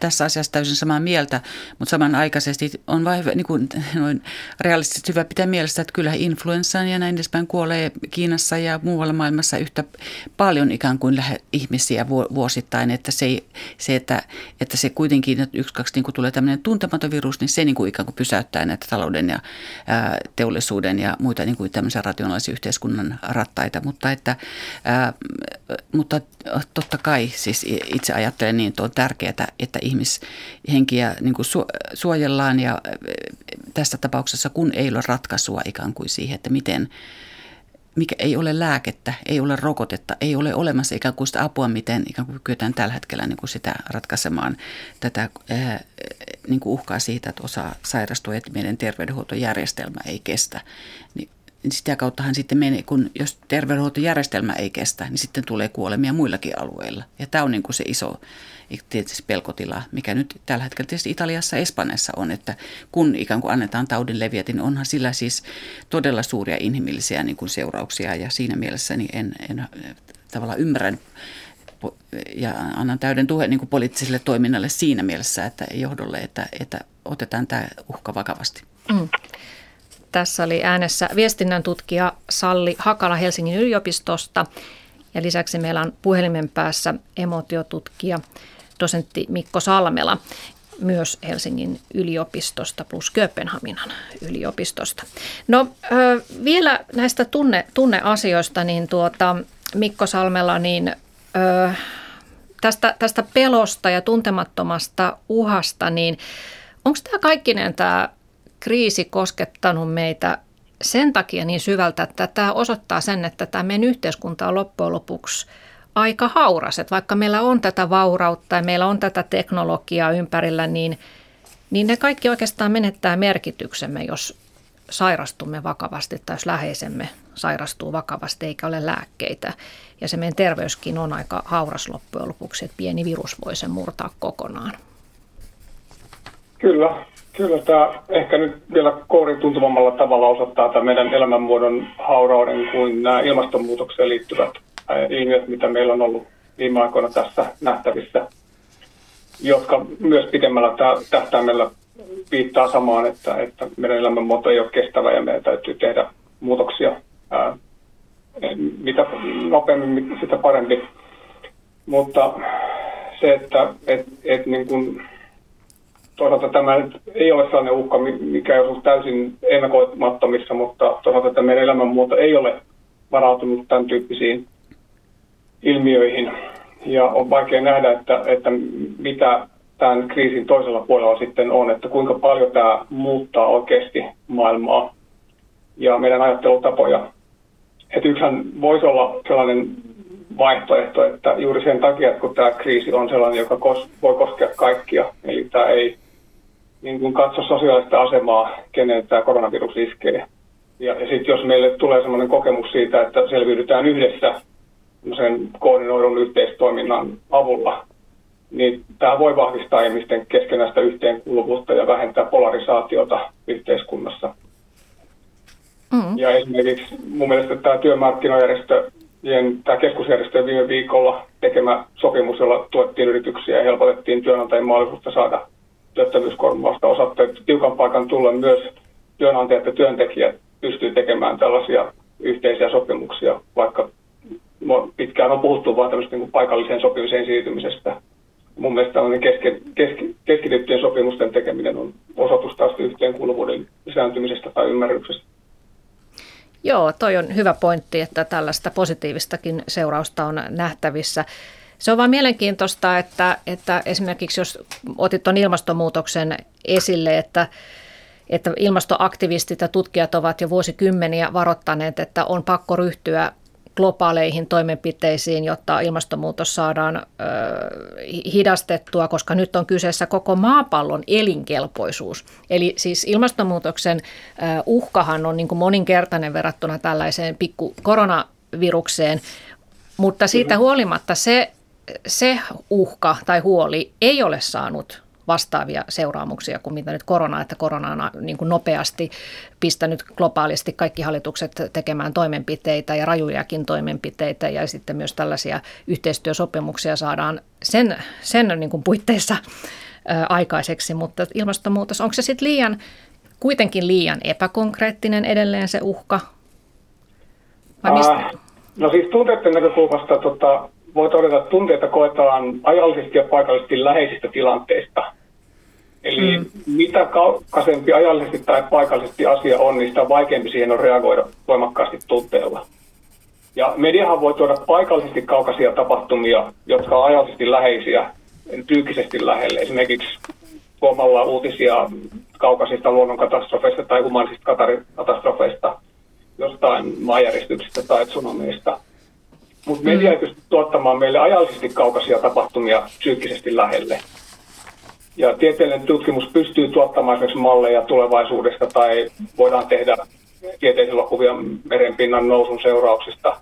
tässä asiassa täysin samaa mieltä, mutta samanaikaisesti on vain niin kuin, noin realistisesti hyvä pitää mielessä, että kyllä influenssaan ja näin edespäin kuolee Kiinassa ja muualla maailmassa yhtä paljon ikään kuin lähe ihmisiä vuosittain, että se, se että, että se kuitenkin että yksi, kaksi niin kuin tulee tämmöinen tuntematon virus, niin se niin kuin ikään kuin pysäyttää näitä talouden ja ää, teollisuuden ja muita niin kuin tämmöisiä rationaalisia yhteiskunnan rattaita, mutta että ää, mutta totta kai siis itse ajattelen niin, että on tärkeää, että ihmishenkiä niin kuin suojellaan ja tässä tapauksessa kun ei ole ratkaisua ikään kuin siihen, että miten mikä ei ole lääkettä, ei ole rokotetta, ei ole olemassa ikään kuin sitä apua, miten ikään kuin kyetään tällä hetkellä niin kuin sitä ratkaisemaan tätä ää, niin kuin uhkaa siitä, että osa sairastuu, että meidän terveydenhuoltojärjestelmä ei kestä. Niin niin sitä kauttahan sitten menee, kun jos terveydenhuoltojärjestelmä ei kestä, niin sitten tulee kuolemia muillakin alueilla. Ja tämä on niin kuin se iso tietysti pelkotila, mikä nyt tällä hetkellä tietysti Italiassa ja Espanjassa on, että kun ikään kuin annetaan taudin leviätä, niin onhan sillä siis todella suuria inhimillisiä niin kuin seurauksia ja siinä mielessä niin en, en tavallaan ymmärrän ja annan täyden tuen niin poliittiselle toiminnalle siinä mielessä, että johdolle, että, että otetaan tämä uhka vakavasti. Mm. Tässä oli äänessä viestinnän tutkija Salli Hakala Helsingin yliopistosta ja lisäksi meillä on puhelimen päässä emotiotutkija dosentti Mikko Salmela myös Helsingin yliopistosta plus Kööpenhaminan yliopistosta. No vielä näistä tunne, tunneasioista, niin tuota, Mikko Salmela, niin tästä, tästä pelosta ja tuntemattomasta uhasta, niin onko tämä kaikkinen tämä kriisi koskettanut meitä sen takia niin syvältä, että tämä osoittaa sen, että tämä meidän yhteiskunta on loppujen lopuksi aika hauras. Että vaikka meillä on tätä vaurautta ja meillä on tätä teknologiaa ympärillä, niin, niin ne kaikki oikeastaan menettää merkityksemme, jos sairastumme vakavasti tai jos läheisemme sairastuu vakavasti eikä ole lääkkeitä. Ja se meidän terveyskin on aika hauras loppujen lopuksi, että pieni virus voi sen murtaa kokonaan. Kyllä, Kyllä tämä ehkä nyt vielä kourin tuntuvammalla tavalla osoittaa tämän meidän elämänmuodon haurauden kuin nämä ilmastonmuutokseen liittyvät ilmiöt, mitä meillä on ollut viime aikoina tässä nähtävissä, jotka myös pidemmällä tähtäimellä viittaa samaan, että, että meidän elämänmuoto ei ole kestävä ja meidän täytyy tehdä muutoksia. Mitä nopeammin, sitä parempi. Mutta se, että et, et niin kuin toisaalta tämä ei ole sellainen uhka, mikä ole täysin ennakoimattomissa, mutta toisaalta tämä meidän elämänmuoto ei ole varautunut tämän tyyppisiin ilmiöihin. Ja on vaikea nähdä, että, että mitä tämän kriisin toisella puolella sitten on, että kuinka paljon tämä muuttaa oikeasti maailmaa ja meidän ajattelutapoja. Että yksihän voisi olla sellainen vaihtoehto, että juuri sen takia, että kun tämä kriisi on sellainen, joka kos, voi koskea kaikkia, eli tämä ei niin kuin katso sosiaalista asemaa, kenen tämä koronavirus iskee. Ja, ja sitten jos meille tulee sellainen kokemus siitä, että selviydytään yhdessä sen koordinoidun yhteistoiminnan avulla, niin tämä voi vahvistaa ihmisten keskenäistä yhteenkuuluvuutta ja vähentää polarisaatiota yhteiskunnassa. Mm. Ja esimerkiksi mun mielestä tämä työmarkkinajärjestö tämä keskusjärjestö viime viikolla tekemä sopimus, jolla tuettiin yrityksiä ja helpotettiin työnantajien mahdollisuutta saada työttömyyskorvausta että tiukan paikan tulla myös työnantajat ja työntekijät pystyy tekemään tällaisia yhteisiä sopimuksia, vaikka pitkään on puhuttu vain tämmöistä niin paikalliseen sopimiseen siirtymisestä. Mun mielestä tällainen keske, keske, keskitettyjen sopimusten tekeminen on osoitus taas yhteenkuuluvuuden lisääntymisestä tai ymmärryksestä. Joo, toi on hyvä pointti, että tällaista positiivistakin seurausta on nähtävissä. Se on vain mielenkiintoista, että, että esimerkiksi jos otit tuon ilmastonmuutoksen esille, että, että ilmastoaktivistit ja tutkijat ovat jo vuosikymmeniä varoittaneet, että on pakko ryhtyä globaaleihin toimenpiteisiin, jotta ilmastonmuutos saadaan ö, hidastettua, koska nyt on kyseessä koko maapallon elinkelpoisuus. Eli siis ilmastonmuutoksen ö, uhkahan on niin kuin moninkertainen verrattuna tällaiseen pikku koronavirukseen, mutta siitä huolimatta se, se uhka tai huoli ei ole saanut vastaavia seuraamuksia kuin mitä nyt korona, että korona on niin kuin nopeasti pistänyt globaalisti kaikki hallitukset tekemään toimenpiteitä ja rajujakin toimenpiteitä ja sitten myös tällaisia yhteistyösopimuksia saadaan sen, sen niin kuin puitteissa aikaiseksi, mutta ilmastonmuutos, onko se sitten liian, kuitenkin liian epäkonkreettinen edelleen se uhka? Vai mistä? Äh, no siis tunteiden näkökulmasta tota, voi todeta, että tunteita koetaan ajallisesti ja paikallisesti läheisistä tilanteista. Eli mm. mitä kaukaisempi ajallisesti tai paikallisesti asia on, niin sitä vaikeampi siihen on reagoida voimakkaasti tunteella. Ja mediahan voi tuoda paikallisesti kaukaisia tapahtumia, jotka on ajallisesti läheisiä, tyykisesti lähelle. Esimerkiksi tuomalla uutisia kaukaisista luonnonkatastrofeista tai humanisista katastrofeista, jostain maanjäristyksistä tai tsunameista. Mutta media ei pysty tuottamaan meille ajallisesti kaukaisia tapahtumia psyykkisesti lähelle. Ja tieteellinen tutkimus pystyy tuottamaan esimerkiksi malleja tulevaisuudesta tai voidaan tehdä tieteiselokuvia merenpinnan nousun seurauksista.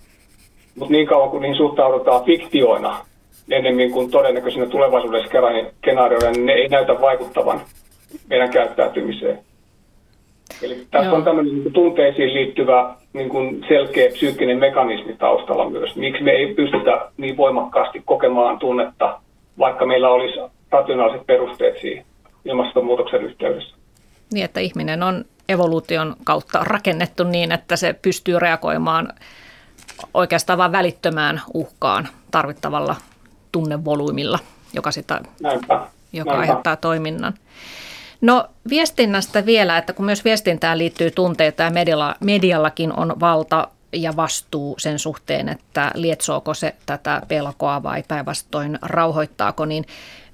Mutta niin kauan kuin niin suhtaudutaan fiktioina ennemmin kuin todennäköisenä tulevaisuuden skenaarioina, niin ne ei näytä vaikuttavan meidän käyttäytymiseen. Eli tässä Joo. on tämmöinen tunteisiin liittyvä niin kuin selkeä psyykkinen mekanismi taustalla myös. Miksi me ei pystytä niin voimakkaasti kokemaan tunnetta, vaikka meillä olisi rationaaliset perusteet siihen ilmastonmuutoksen yhteydessä. Niin, että ihminen on evoluution kautta rakennettu niin, että se pystyy reagoimaan oikeastaan vain välittömään uhkaan tarvittavalla tunnevolyymilla, joka, sitä, Näinpä. joka Näinpä. aiheuttaa toiminnan. No viestinnästä vielä, että kun myös viestintään liittyy tunteita ja medialla, mediallakin on valta ja vastuu sen suhteen, että lietsooko se tätä pelkoa vai päinvastoin rauhoittaako, niin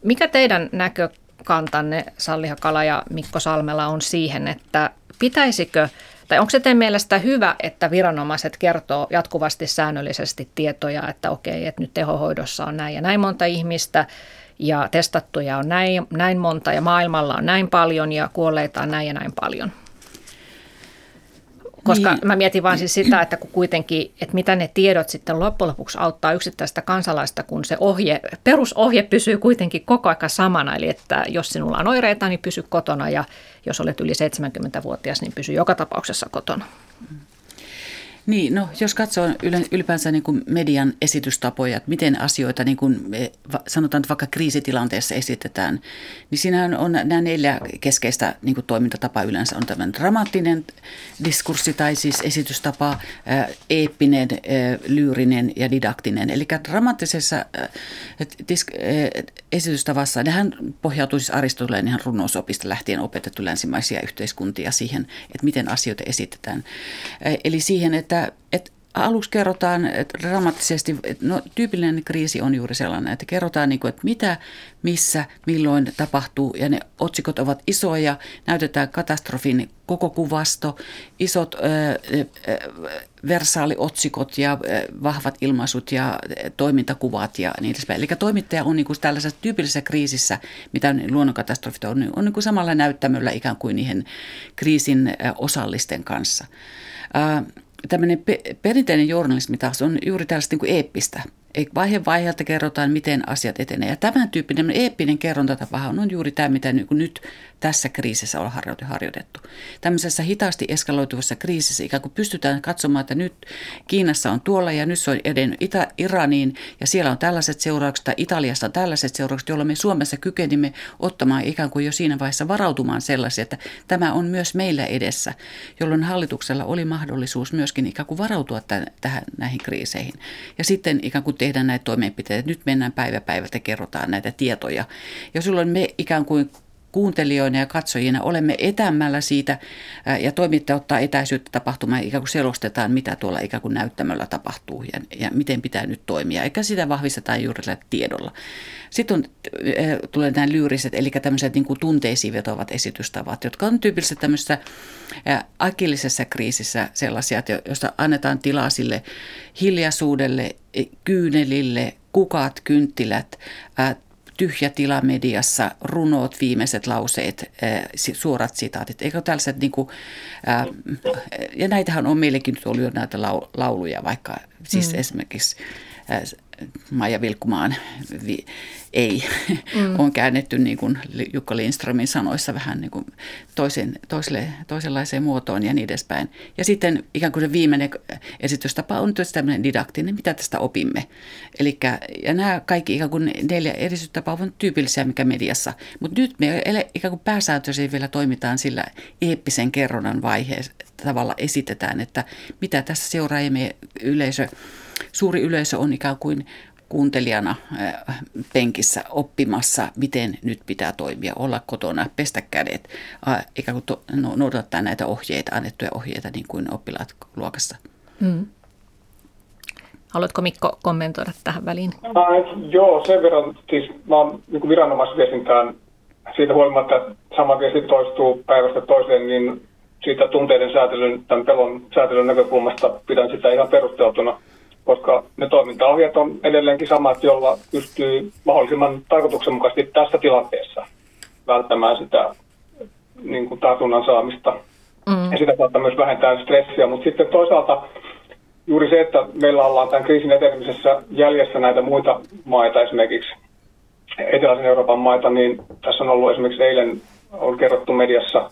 mikä teidän näkökantanne Salli Hakala ja Mikko Salmela on siihen, että pitäisikö tai onko se teidän mielestä hyvä, että viranomaiset kertoo jatkuvasti säännöllisesti tietoja, että okei, että nyt tehohoidossa on näin ja näin monta ihmistä ja testattuja on näin, näin monta ja maailmalla on näin paljon ja kuolleita on näin ja näin paljon? Koska niin. mä mietin vaan siis sitä, että kun kuitenkin, että mitä ne tiedot sitten loppujen lopuksi auttaa yksittäistä kansalaista, kun se ohje, perusohje pysyy kuitenkin koko aika samana. Eli että jos sinulla on oireita, niin pysy kotona ja jos olet yli 70-vuotias, niin pysy joka tapauksessa kotona. Niin, no jos katsoo ylipäänsä niin kuin median esitystapoja, että miten asioita niin kuin sanotaan, että vaikka kriisitilanteessa esitetään, niin siinähän on nämä neljä keskeistä niin kuin toimintatapaa yleensä. On tämmöinen dramaattinen diskurssi tai siis esitystapa, eeppinen, lyyrinen ja didaktinen. Eli dramaattisessa esitystavassa, nehän pohjautuu siis Aristoteleen ihan runousopista lähtien opetettu länsimaisia yhteiskuntia siihen, että miten asioita esitetään. Eli siihen, että että aluksi kerrotaan että dramaattisesti, että no, tyypillinen kriisi on juuri sellainen, että kerrotaan, niin kuin, että mitä, missä, milloin tapahtuu ja ne otsikot ovat isoja, näytetään katastrofin koko kuvasto, isot äh, äh, versaaliotsikot ja vahvat ilmaisut ja toimintakuvat ja niin edespäin. Eli toimittaja on niin kuin tällaisessa tyypillisessä kriisissä, mitä luonnonkatastrofit on, on niin kuin samalla näyttämöllä ikään kuin niihin kriisin osallisten kanssa. Äh, tämmöinen pe- perinteinen journalismi taas on juuri tällaista niin kuin eeppistä vaihe vaiheelta kerrotaan, miten asiat etenee. Ja tämän tyyppinen eeppinen kerrontatapahan on juuri tämä, mitä nyt tässä kriisissä on harjoitettu. Tämmöisessä hitaasti eskaloituvassa kriisissä ikään kuin pystytään katsomaan, että nyt Kiinassa on tuolla ja nyt se on edennyt Itä- Iraniin ja siellä on tällaiset seuraukset tai Italiassa on tällaiset seuraukset, joilla me Suomessa kykenimme ottamaan ikään kuin jo siinä vaiheessa varautumaan sellaisia, että tämä on myös meillä edessä, jolloin hallituksella oli mahdollisuus myöskin ikään kuin varautua tähän näihin kriiseihin. Ja sitten ikään kuin tehdä näitä toimenpiteitä. Nyt mennään päivä päivältä kerrotaan näitä tietoja. Ja silloin me ikään kuin kuuntelijoina ja katsojina olemme etämällä siitä ja toimittaja ottaa etäisyyttä tapahtumaan ja ikään kuin selostetaan, mitä tuolla ikään kuin näyttämöllä tapahtuu ja, ja miten pitää nyt toimia. Eikä sitä vahvistetaan juuri tiedolla. Sitten on, tulee nämä lyyriset, eli tämmöiset niin kuin tunteisiin vetovat esitystavat, jotka on tyypillisesti tämmöisessä akillisessa kriisissä sellaisia, joista annetaan tilaa sille hiljaisuudelle, kyynelille, kukat, kynttilät, tyhjä tila mediassa, runoot, viimeiset lauseet, suorat sitaatit. Eikö tällaiset, niin kuin, ja näitähän on meillekin nyt ollut jo näitä lauluja, vaikka siis mm. esimerkiksi Maija Vilkkumaan vi, ei mm. on käännetty niin kuin Jukka Lindströmin sanoissa vähän niin kuin toisen, toiselle, toisenlaiseen muotoon ja niin edespäin. Ja sitten ikään kuin se viimeinen esitystapa on tämmöinen didaktinen, mitä tästä opimme. Elikkä, ja nämä kaikki ikään kuin neljä esitystapaa on tyypillisiä mikä mediassa. Mutta nyt me ikään kuin pääsääntöisesti vielä toimitaan sillä eeppisen kerronnan vaiheessa tavalla esitetään, että mitä tässä seuraa ja me yleisö suuri yleisö on ikään kuin kuuntelijana penkissä oppimassa, miten nyt pitää toimia, olla kotona, pestä kädet, ikään kuin to, no, noudattaa näitä ohjeita, annettuja ohjeita niin kuin oppilaat luokassa. Mm. Haluatko Mikko kommentoida tähän väliin? Äh, joo, sen verran, siis mä oon niin viranomaisviestintään siitä huolimatta, että sama viesti toistuu päivästä toiseen, niin siitä tunteiden säätelyn, tämän pelon säätelyn näkökulmasta pidän sitä ihan perusteltuna – koska ne toimintaohjeet on edelleenkin samat, jolla pystyy mahdollisimman tarkoituksenmukaisesti tässä tilanteessa välttämään sitä niin kuin tartunnan saamista mm. ja sitä kautta myös vähentää stressiä. Mutta sitten toisaalta juuri se, että meillä ollaan tämän kriisin etenemisessä jäljessä näitä muita maita, esimerkiksi eteläisen Euroopan maita, niin tässä on ollut esimerkiksi eilen on kerrottu mediassa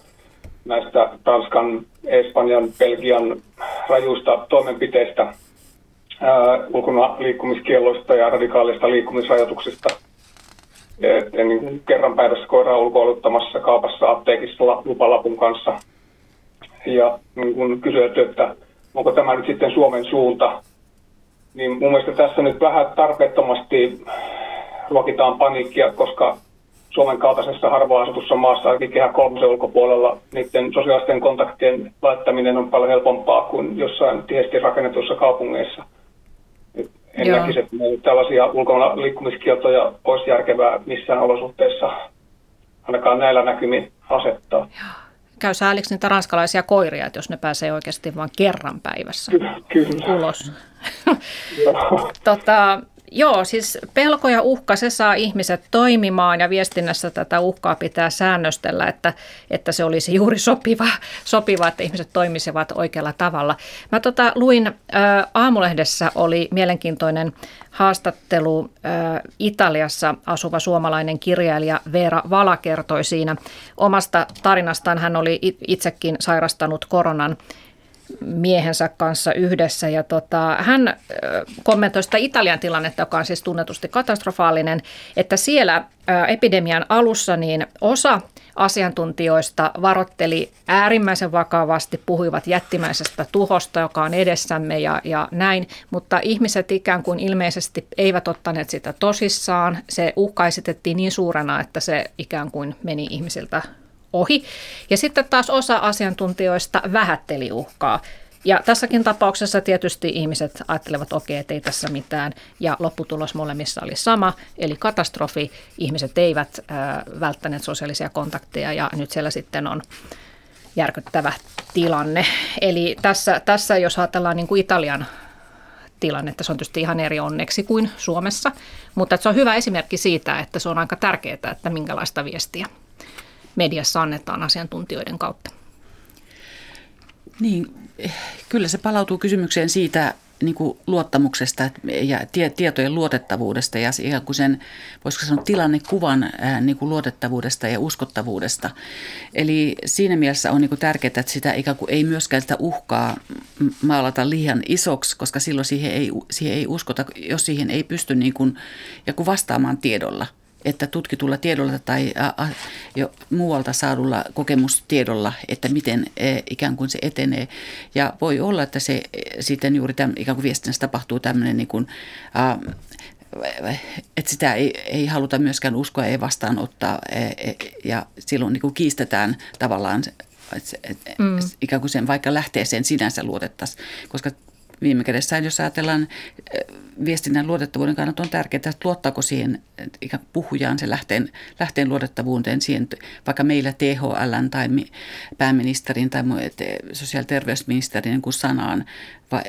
näistä Tanskan, Espanjan, Belgian rajuista toimenpiteistä – ulkona liikkumiskielloista ja radikaalista liikkumisrajoituksista. Et, niin kerran päivässä koiraa ulkoiluttamassa kaupassa apteekissa lupalapun kanssa. Ja niin kuin kysytty, että onko tämä nyt sitten Suomen suunta, niin mun mielestä tässä nyt vähän tarpeettomasti ruokitaan paniikkia, koska Suomen kaltaisessa harvaan asutussa maassa, ainakin kehä kolmosen ulkopuolella, niiden sosiaalisten kontaktien laittaminen on paljon helpompaa kuin jossain tiesti rakennetussa kaupungeissa – en Joo. näkisi, että tällaisia ulkona liikkumiskieltoja olisi järkevää missään olosuhteissa ainakaan näillä näkymin asettaa. Joo. Käy sääliksi niitä ranskalaisia koiria, että jos ne pääsee oikeasti vain kerran päivässä Kyllä. ulos. tota, Joo, siis pelko ja uhka, se saa ihmiset toimimaan ja viestinnässä tätä uhkaa pitää säännöstellä, että, että se olisi juuri sopiva, sopiva, että ihmiset toimisivat oikealla tavalla. Mä tota, luin ä, Aamulehdessä oli mielenkiintoinen haastattelu ä, Italiassa asuva suomalainen kirjailija Veera Vala kertoi siinä omasta tarinastaan. Hän oli itsekin sairastanut koronan miehensä kanssa yhdessä. Ja tota, hän kommentoi sitä Italian tilannetta, joka on siis tunnetusti katastrofaalinen, että siellä epidemian alussa niin osa asiantuntijoista varotteli äärimmäisen vakavasti, puhuivat jättimäisestä tuhosta, joka on edessämme ja, ja näin, mutta ihmiset ikään kuin ilmeisesti eivät ottaneet sitä tosissaan. Se uhka esitettiin niin suurena, että se ikään kuin meni ihmisiltä ohi. Ja sitten taas osa asiantuntijoista vähätteli uhkaa. Ja tässäkin tapauksessa tietysti ihmiset ajattelevat, okei, okay, että ei tässä mitään, ja lopputulos molemmissa oli sama, eli katastrofi. Ihmiset eivät äh, välttäneet sosiaalisia kontakteja, ja nyt siellä sitten on järkyttävä tilanne. Eli tässä, tässä jos ajatellaan niin kuin Italian tilannetta, se on tietysti ihan eri onneksi kuin Suomessa, mutta se on hyvä esimerkki siitä, että se on aika tärkeää, että minkälaista viestiä mediassa annetaan asiantuntijoiden kautta. Niin, kyllä se palautuu kysymykseen siitä niin kuin luottamuksesta ja tietojen luotettavuudesta ja ihan kuin sen, voisiko sanoa, tilannekuvan niin kuin luotettavuudesta ja uskottavuudesta. Eli siinä mielessä on niin kuin tärkeää, että sitä ikään kuin ei myöskään sitä uhkaa maalata liian isoksi, koska silloin siihen ei, siihen ei uskota, jos siihen ei pysty niin kuin, ja kuin vastaamaan tiedolla – että tutkitulla tiedolla tai jo muualta saadulla kokemustiedolla, että miten ikään kuin se etenee. Ja voi olla, että se sitten juuri tämän, ikään kuin viestinnässä tapahtuu tämmöinen niin kuin, että sitä ei, ei haluta myöskään uskoa, ei vastaanottaa ja silloin niin kuin kiistetään tavallaan mm. ikään kuin sen vaikka lähteeseen sinänsä luotettaisiin, koska viime kädessä, jos ajatellaan viestinnän luotettavuuden kannalta on tärkeää, että luottaako siihen ikään puhujaan se lähteen, lähteen luotettavuuteen siihen, vaikka meillä THL tai pääministerin tai sosiaali- ja terveysministerin niin kuin sanaan, vai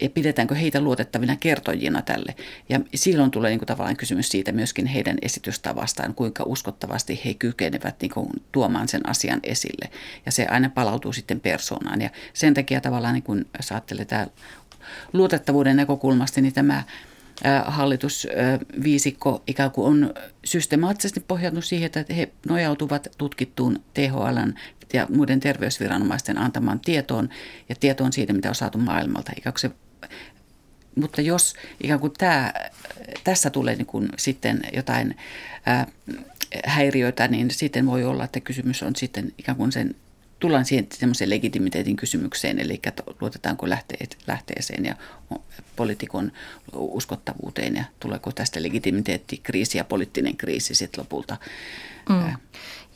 ja pidetäänkö heitä luotettavina kertojina tälle. Ja silloin tulee niin kuin tavallaan kysymys siitä myöskin heidän esitystavastaan, kuinka uskottavasti he kykenevät niin kuin tuomaan sen asian esille. Ja se aina palautuu sitten persoonaan. Ja sen takia tavallaan, niin kuin, jos ajattelee tämä luotettavuuden näkökulmasta, niin tämä hallitusviisikko ikään kuin on systemaattisesti pohjautunut siihen, että he nojautuvat tutkittuun THL ja muiden terveysviranomaisten antamaan tietoon ja tietoon siitä, mitä on saatu maailmalta. Se, mutta jos ikään kuin tämä, tässä tulee niin kuin sitten jotain häiriöitä, niin sitten voi olla, että kysymys on sitten ikään kuin sen tullaan siihen semmoiseen legitimiteetin kysymykseen, eli luotetaanko lähteet, lähteeseen ja poliitikon uskottavuuteen ja tuleeko tästä legitimiteettikriisi ja poliittinen kriisi sitten lopulta. Mm.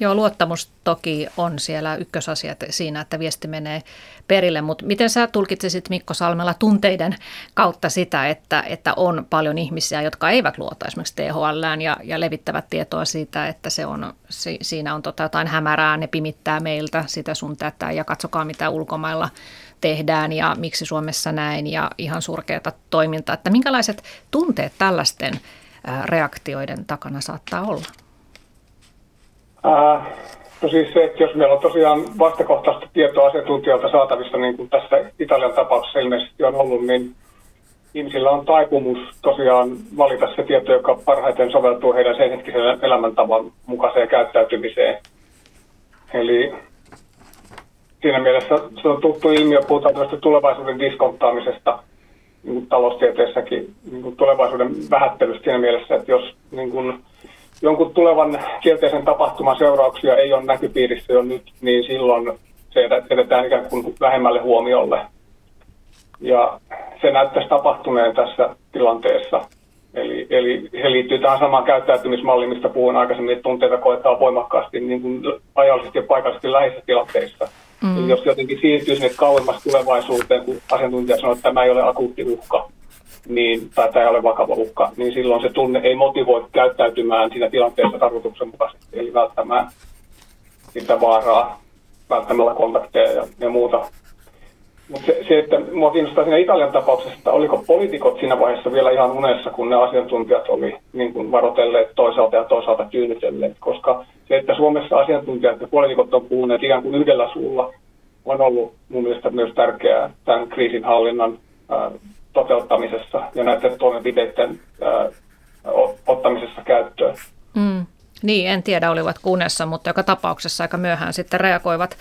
Joo, luottamus toki on siellä ykkösasiat siinä, että viesti menee perille, mutta miten sä tulkitsisit Mikko Salmella tunteiden kautta sitä, että, että on paljon ihmisiä, jotka eivät luota esimerkiksi THL ja, ja levittävät tietoa siitä, että se on, si, siinä on tota jotain hämärää, ne pimittää meiltä sitä sun tätä ja katsokaa mitä ulkomailla tehdään ja miksi Suomessa näin ja ihan surkeata toimintaa, että minkälaiset tunteet tällaisten reaktioiden takana saattaa olla? Ää, no siis se, että jos meillä on tosiaan vastakohtaista tietoa asiantuntijoilta saatavista, niin kuin tässä Italian tapauksessa ilmeisesti on ollut, niin ihmisillä on taipumus tosiaan valita se tieto, joka parhaiten soveltuu heidän sen hetkisen elämäntavan mukaiseen käyttäytymiseen. Eli siinä mielessä se on tuttu ilmiö, puhutaan tästä tulevaisuuden diskontaamisesta niin kuin taloustieteessäkin, niin kuin tulevaisuuden vähättelystä siinä mielessä, että jos niin kuin, jonkun tulevan kielteisen tapahtuman seurauksia ei ole näkypiirissä jo nyt, niin silloin se jätetään ikään kuin vähemmälle huomiolle. Ja se näyttäisi tapahtuneen tässä tilanteessa. Eli, eli se liittyy tähän samaan käyttäytymismalliin, mistä puhuin aikaisemmin, että tunteita koetaan voimakkaasti niin kuin ajallisesti ja paikallisesti läheisissä tilanteissa. Mm. Eli jos jotenkin siirtyy sinne kauemmas tulevaisuuteen, kun asiantuntija sanoo, että tämä ei ole akuutti uhka, niin, tai tämä ei ole vakava uhka, niin silloin se tunne ei motivoi käyttäytymään siinä tilanteessa tarkoituksenmukaisesti, eli välttämään sitä vaaraa, välttämällä kontakteja ja, ja muuta. Mutta se, se, että minua kiinnostaa siinä Italian tapauksessa, että oliko poliitikot siinä vaiheessa vielä ihan unessa, kun ne asiantuntijat oli niin kuin varoitelleet toisaalta ja toisaalta tyynnytelleet, koska se, että Suomessa asiantuntijat ja poliitikot on puhuneet ikään kuin yhdellä suulla, on ollut mun mielestä myös tärkeää tämän kriisin hallinnan toteuttamisessa ja näiden toimenpiteiden ottamisessa käyttöön. Mm. Niin, en tiedä olivat kunessa, mutta joka tapauksessa aika myöhään sitten reagoivat.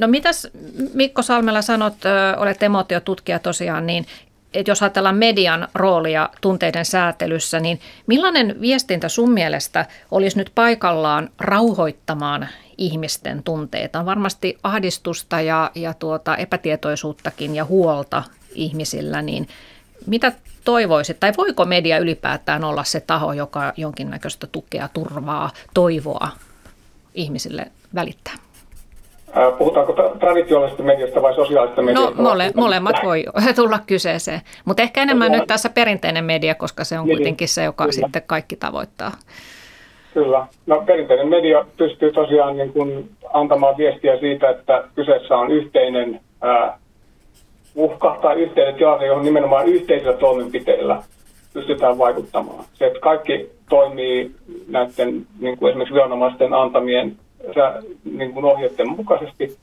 no mitäs Mikko Salmela sanot, olet emotiotutkija tosiaan, niin että jos ajatellaan median roolia tunteiden säätelyssä, niin millainen viestintä sun mielestä olisi nyt paikallaan rauhoittamaan ihmisten tunteita? On varmasti ahdistusta ja, ja tuota epätietoisuuttakin ja huolta ihmisillä, niin mitä toivoisit, tai voiko media ylipäätään olla se taho, joka jonkinnäköistä tukea, turvaa, toivoa ihmisille välittää? Puhutaanko traditionaalisesta mediasta vai sosiaalisesta no, mediasta? No mole, molemmat voi tulla kyseeseen, mutta ehkä enemmän no, nyt tässä perinteinen media, koska se on niin, kuitenkin se, joka kyllä. sitten kaikki tavoittaa. Kyllä. No perinteinen media pystyy tosiaan niin kuin antamaan viestiä siitä, että kyseessä on yhteinen ää, uhka tai yhteinen tilanne, johon nimenomaan yhteisillä toimenpiteillä pystytään vaikuttamaan. Se, että kaikki toimii näiden niin kuin esimerkiksi viranomaisten antamien niin kuin ohjeiden mukaisesti.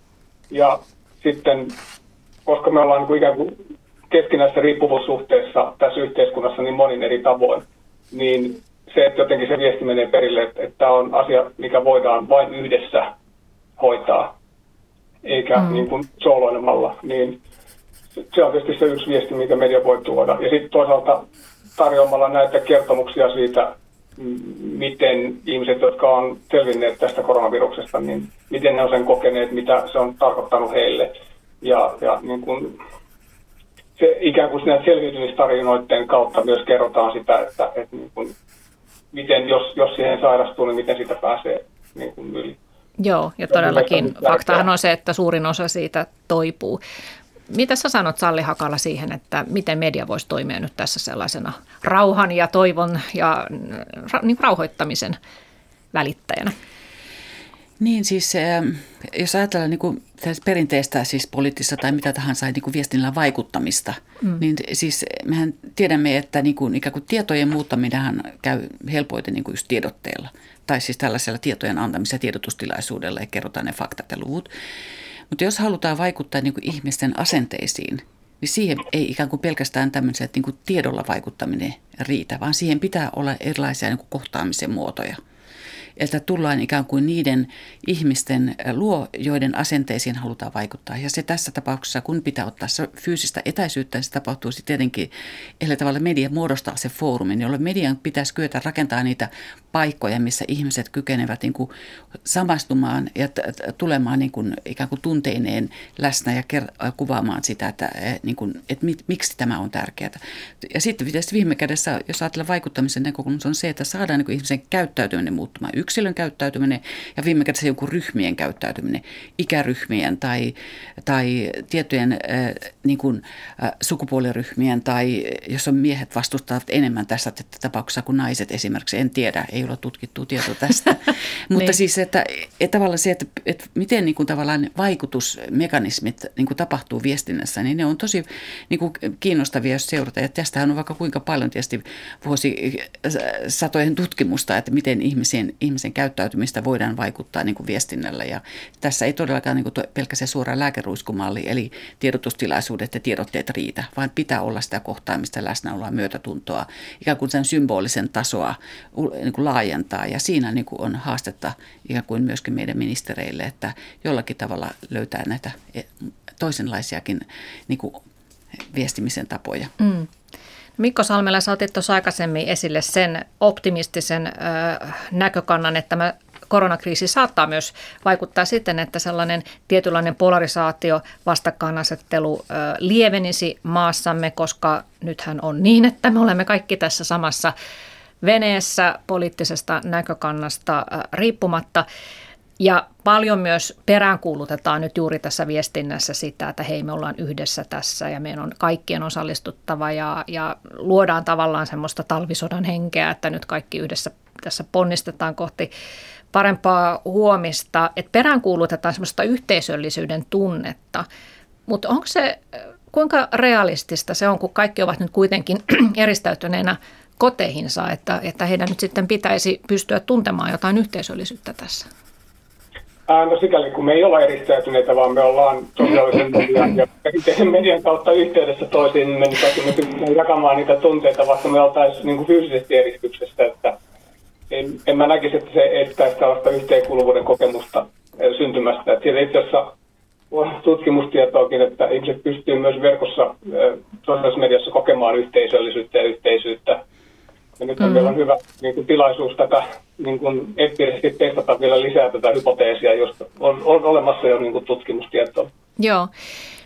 Ja sitten, koska me ollaan niin kuin ikään kuin keskinäisessä riippuvuussuhteessa tässä yhteiskunnassa niin monin eri tavoin, niin se, että jotenkin se viesti menee perille, että, että tämä on asia, mikä voidaan vain yhdessä hoitaa, eikä mm. niin kuin sooloilemalla, niin se on tietysti se yksi viesti, mikä media voi tuoda. Ja sitten toisaalta tarjoamalla näitä kertomuksia siitä, miten ihmiset, jotka on selvinneet tästä koronaviruksesta, niin miten ne on sen kokeneet, mitä se on tarkoittanut heille. Ja, ja niin kuin se ikään kuin näiden selviytymistarinoiden kautta myös kerrotaan sitä, että, että niin kuin, miten, jos, jos siihen sairastuu, niin miten sitä pääsee niin kuin yli. Joo, ja todellakin faktahan on se, että suurin osa siitä toipuu. Mitä sä sanot Salli Hakala siihen, että miten media voisi toimia nyt tässä sellaisena rauhan ja toivon ja niin rauhoittamisen välittäjänä? Niin siis, ähm, jos ajatellaan niin kuin perinteistä siis poliittista tai mitä tahansa niin kuin viestinnällä vaikuttamista, mm. niin siis mehän tiedämme, että niin kuin, ikään kuin tietojen muuttaminen käy helpoiten niin kuin just tiedotteella. Tai siis tällaisella tietojen antamisella tiedotustilaisuudella ja kerrotaan ne faktat ja luvut. Mutta jos halutaan vaikuttaa niin kuin ihmisten asenteisiin, niin siihen ei ikään kuin pelkästään tämmöiset niin kuin tiedolla vaikuttaminen riitä, vaan siihen pitää olla erilaisia niin kuin kohtaamisen muotoja – että tullaan ikään kuin niiden ihmisten luo, joiden asenteisiin halutaan vaikuttaa. Ja se tässä tapauksessa, kun pitää ottaa fyysistä etäisyyttä, se tapahtuu sitten tietenkin, eli tavalla media muodostaa se foorumin, jolloin median pitäisi kyetä rakentaa niitä paikkoja, missä ihmiset kykenevät niin kuin samastumaan ja t- tulemaan niin kuin ikään kuin tunteineen läsnä ja ker- kuvaamaan sitä, että, niin kuin, että mit, miksi tämä on tärkeää. Ja sitten tietysti viime kädessä, jos ajatellaan vaikuttamisen näkökulmasta, on se, että saadaan niin ihmisen käyttäytyminen muuttumaan yksilön käyttäytyminen ja viime kädessä joku ryhmien käyttäytyminen, ikäryhmien tai, tai tiettyjen äh, niin kuin, äh, sukupuoliryhmien tai jos on miehet vastustavat enemmän tässä tapauksessa kuin naiset esimerkiksi, en tiedä, ei ole tutkittu tietoa tästä. Mutta niin. siis, että, että tavallaan se, että, että miten niin kuin tavallaan vaikutusmekanismit niin kuin tapahtuu viestinnässä, niin ne on tosi niin kuin kiinnostavia, jos seurata. Ja tästähän on vaikka kuinka paljon tietysti vuosi satojen tutkimusta, että miten ihmisen, ihmisen käyttäytymistä voidaan vaikuttaa niin kuin viestinnällä. Ja tässä ei todellakaan niin kuin se suora lääkeruiskumalli, eli tiedotustilaisuudet ja tiedotteet riitä, vaan pitää olla sitä kohtaamista, läsnäoloa, myötätuntoa, ikään kuin sen symbolisen tasoa niin kuin laajentaa. Ja siinä niin kuin on haastetta ikään kuin myöskin meidän ministereille, että jollakin tavalla löytää näitä e, toisenlaisiakin niin kuin viestimisen tapoja. Mm. Mikko Salmela, sä otit tuossa aikaisemmin esille sen optimistisen ö, näkökannan, että mä koronakriisi saattaa myös vaikuttaa siten, että sellainen tietynlainen polarisaatio, vastakkainasettelu ö, lievenisi maassamme, koska nythän on niin, että me olemme kaikki tässä samassa veneessä poliittisesta näkökannasta riippumatta. Ja paljon myös peräänkuulutetaan nyt juuri tässä viestinnässä sitä, että hei me ollaan yhdessä tässä ja meidän on kaikkien osallistuttava ja, ja luodaan tavallaan semmoista talvisodan henkeä, että nyt kaikki yhdessä tässä ponnistetaan kohti parempaa huomista, että peräänkuulutetaan semmoista yhteisöllisyyden tunnetta. Mutta onko se, kuinka realistista se on, kun kaikki ovat nyt kuitenkin eristäytyneenä koteihinsa, että, että heidän nyt sitten pitäisi pystyä tuntemaan jotain yhteisöllisyyttä tässä? Ää, no sikäli kun me ei olla eristäytyneitä, vaan me ollaan sosiaalisen median ja median kautta yhteydessä toisiin, niin me pystymme jakamaan niitä tunteita, vaikka me oltaisiin niin fyysisesti eristyksessä. Että en, en mä näkisi, että se estäisi tällaista yhteenkuuluvuuden kokemusta syntymästä. Että siellä itse asiassa on tutkimustietoakin, että ihmiset pystyvät myös verkossa sosiaalisessa mediassa kokemaan yhteisöllisyyttä ja yhteisyyttä ja nyt on mm. vielä hyvä niin kuin, tilaisuus tätä niin kuin, empiirisesti testata vielä lisää tätä hypoteesia, josta on, on olemassa jo niin kuin, tutkimustietoa. Joo.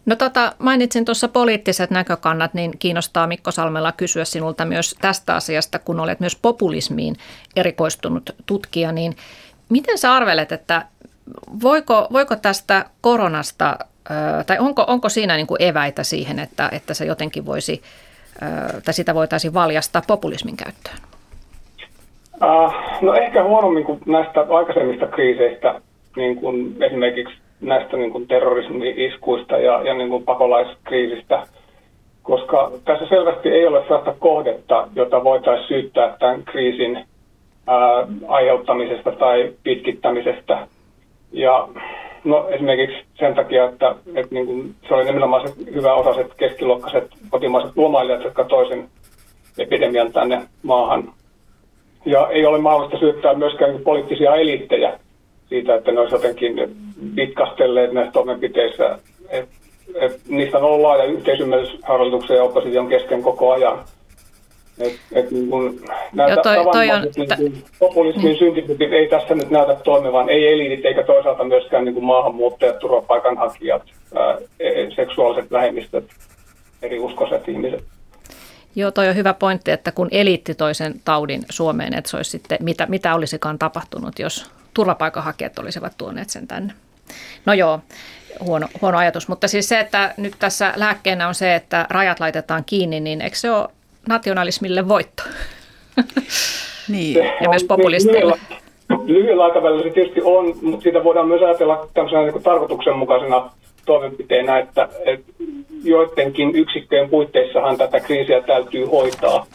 No tota, mainitsin tuossa poliittiset näkökannat, niin kiinnostaa Mikko Salmella kysyä sinulta myös tästä asiasta, kun olet myös populismiin erikoistunut tutkija, niin miten sä arvelet, että voiko, voiko tästä koronasta, tai onko, onko siinä niin kuin eväitä siihen, että, että se jotenkin voisi, tai sitä voitaisiin valjastaa populismin käyttöön? Uh, no ehkä huonommin kuin näistä aikaisemmista kriiseistä, niin kuin esimerkiksi näistä niin kuin terrorismi-iskuista ja, ja niin kuin pakolaiskriisistä, koska tässä selvästi ei ole sellaista kohdetta, jota voitaisiin syyttää tämän kriisin ää, aiheuttamisesta tai pitkittämisestä. Ja no, esimerkiksi sen takia, että, että niin kuin, se oli nimenomaan se hyvä osaiset keskiluokkaiset kotimaiset lomailijat, jotka toisen epidemian tänne maahan. Ja ei ole mahdollista syyttää myöskään poliittisia eliittejä siitä, että ne olisivat jotenkin pitkastelleet näissä toimenpiteissä. Et, et niistä on ollut laaja yhteisymmärrys hallituksen ja opposition kesken koko ajan. Et, et niin kun näitä toi, toi on, niin populismin niin. syntipykit ei tässä nyt näytä toimivan, ei eliitit eikä toisaalta myöskään niin kuin maahanmuuttajat, turvapaikanhakijat, ää, e, seksuaaliset vähemmistöt, eri uskoiset ihmiset. Joo, toi on hyvä pointti, että kun eliitti toisen taudin Suomeen, että se olisi sitten, mitä, mitä olisikaan tapahtunut, jos turvapaikanhakijat olisivat tuoneet sen tänne. No joo, huono, huono ajatus, mutta siis se, että nyt tässä lääkkeenä on se, että rajat laitetaan kiinni, niin eikö se ole nationalismille voitto? niin. Ja myös populisteille. Lyhyellä aikavälillä se tietysti on, mutta siitä voidaan myös ajatella tämmöisenä niin tarkoituksenmukaisena toimenpiteenä, että, että joidenkin yksikköjen puitteissahan tätä kriisiä täytyy hoitaa.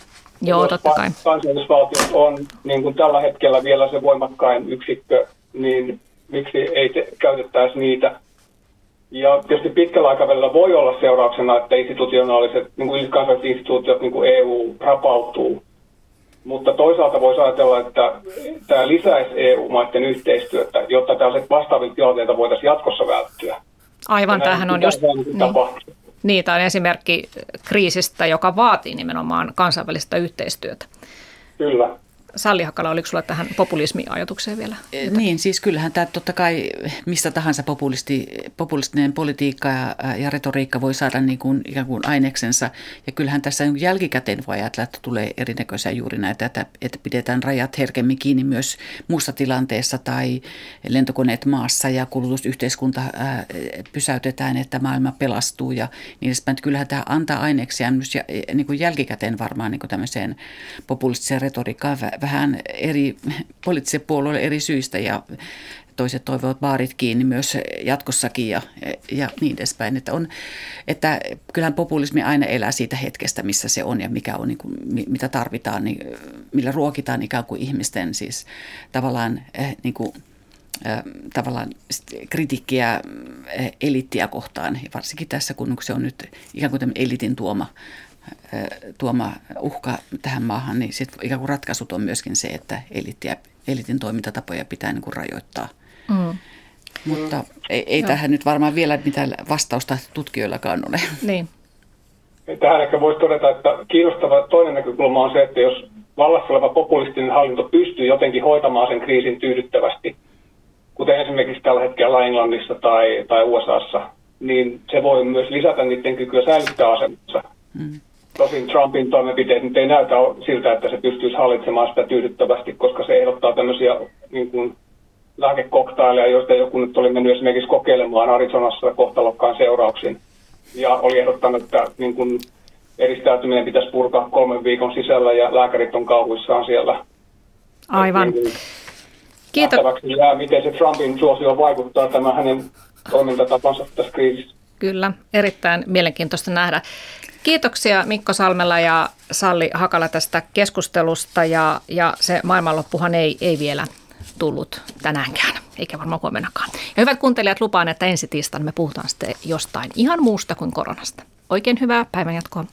Joo, totta kai. Kansallisvaltiot on niin kuin tällä hetkellä vielä se voimakkain yksikkö, niin miksi ei te, käytettäisi niitä. Ja tietysti pitkällä aikavälillä voi olla seurauksena, että institutionaaliset, niin kuin kansalliset instituutiot, niin kuin EU, rapautuu. Mutta toisaalta voisi ajatella, että tämä lisäisi EU-maiden yhteistyötä, jotta tällaiset vastaavia tilanteita voitaisiin jatkossa välttyä. Aivan, tähän on just... Niin. Niin, tämä on esimerkki kriisistä, joka vaatii nimenomaan kansainvälistä yhteistyötä. Kyllä. Salli Hakala, oliko sulla tähän populismiajatukseen vielä? Jotain? Niin, siis kyllähän tämä totta kai mistä tahansa populisti, populistinen politiikka ja, ja retoriikka voi saada niin kuin, ikään kuin aineksensa. Ja kyllähän tässä niin jälkikäteen voi ajatella, että tulee erinäköisiä juuri näitä, että, että pidetään rajat herkemmin kiinni myös muussa tilanteessa tai lentokoneet maassa ja kulutusyhteiskunta ää, pysäytetään, että maailma pelastuu ja niin edespäin. Kyllähän tämä antaa aineksia myös niin kuin jälkikäteen varmaan niin kuin tämmöiseen populistiseen retoriikkaan vähän eri poliittisille puolueille eri syistä ja toiset toivovat baarit kiinni myös jatkossakin ja, ja niin edespäin. Että, on, että kyllähän populismi aina elää siitä hetkestä, missä se on ja mikä on, niin kuin, mitä tarvitaan, niin, millä ruokitaan ikään kuin ihmisten siis tavallaan eh, niin kuin, eh, tavallaan kritiikkiä eh, elittiä kohtaan, varsinkin tässä, kun se on nyt ikään kuin elitin tuoma tuoma uhka tähän maahan, niin sit ikään kuin ratkaisut on myöskin se, että eliittiä, elitin toimintatapoja pitää niin kuin rajoittaa. Mm. Mutta ei, ei tähän nyt varmaan vielä mitään vastausta tutkijoillakaan ole. Niin. Tähän ehkä voisi todeta, että kiinnostava toinen näkökulma on se, että jos vallassa oleva populistinen hallinto pystyy jotenkin hoitamaan sen kriisin tyydyttävästi, kuten esimerkiksi tällä hetkellä Englannissa tai, tai USAssa, niin se voi myös lisätä niiden kykyä säilyttää asemansa. Mm. Tosin Trumpin toimenpiteet nyt ei näytä siltä, että se pystyisi hallitsemaan sitä tyydyttävästi, koska se ehdottaa tämmöisiä niin kuin, lääkekoktaileja, joista joku nyt oli mennyt esimerkiksi kokeilemaan Arizonassa kohtalokkaan seurauksin. Ja oli ehdottanut, että niin kuin, eristäytyminen pitäisi purkaa kolmen viikon sisällä ja lääkärit on kauhuissaan siellä. Aivan. niin, Kiitos. jää, miten se Trumpin suosio vaikuttaa tämä hänen toimintatapansa tässä kriisissä. Kyllä, erittäin mielenkiintoista nähdä. Kiitoksia Mikko Salmella ja Salli Hakala tästä keskustelusta ja, ja se maailmanloppuhan ei, ei vielä tullut tänäänkään, eikä varmaan huomenakaan. Ja hyvät kuuntelijat, lupaan, että ensi tiistaina me puhutaan sitten jostain ihan muusta kuin koronasta. Oikein hyvää päivänjatkoa.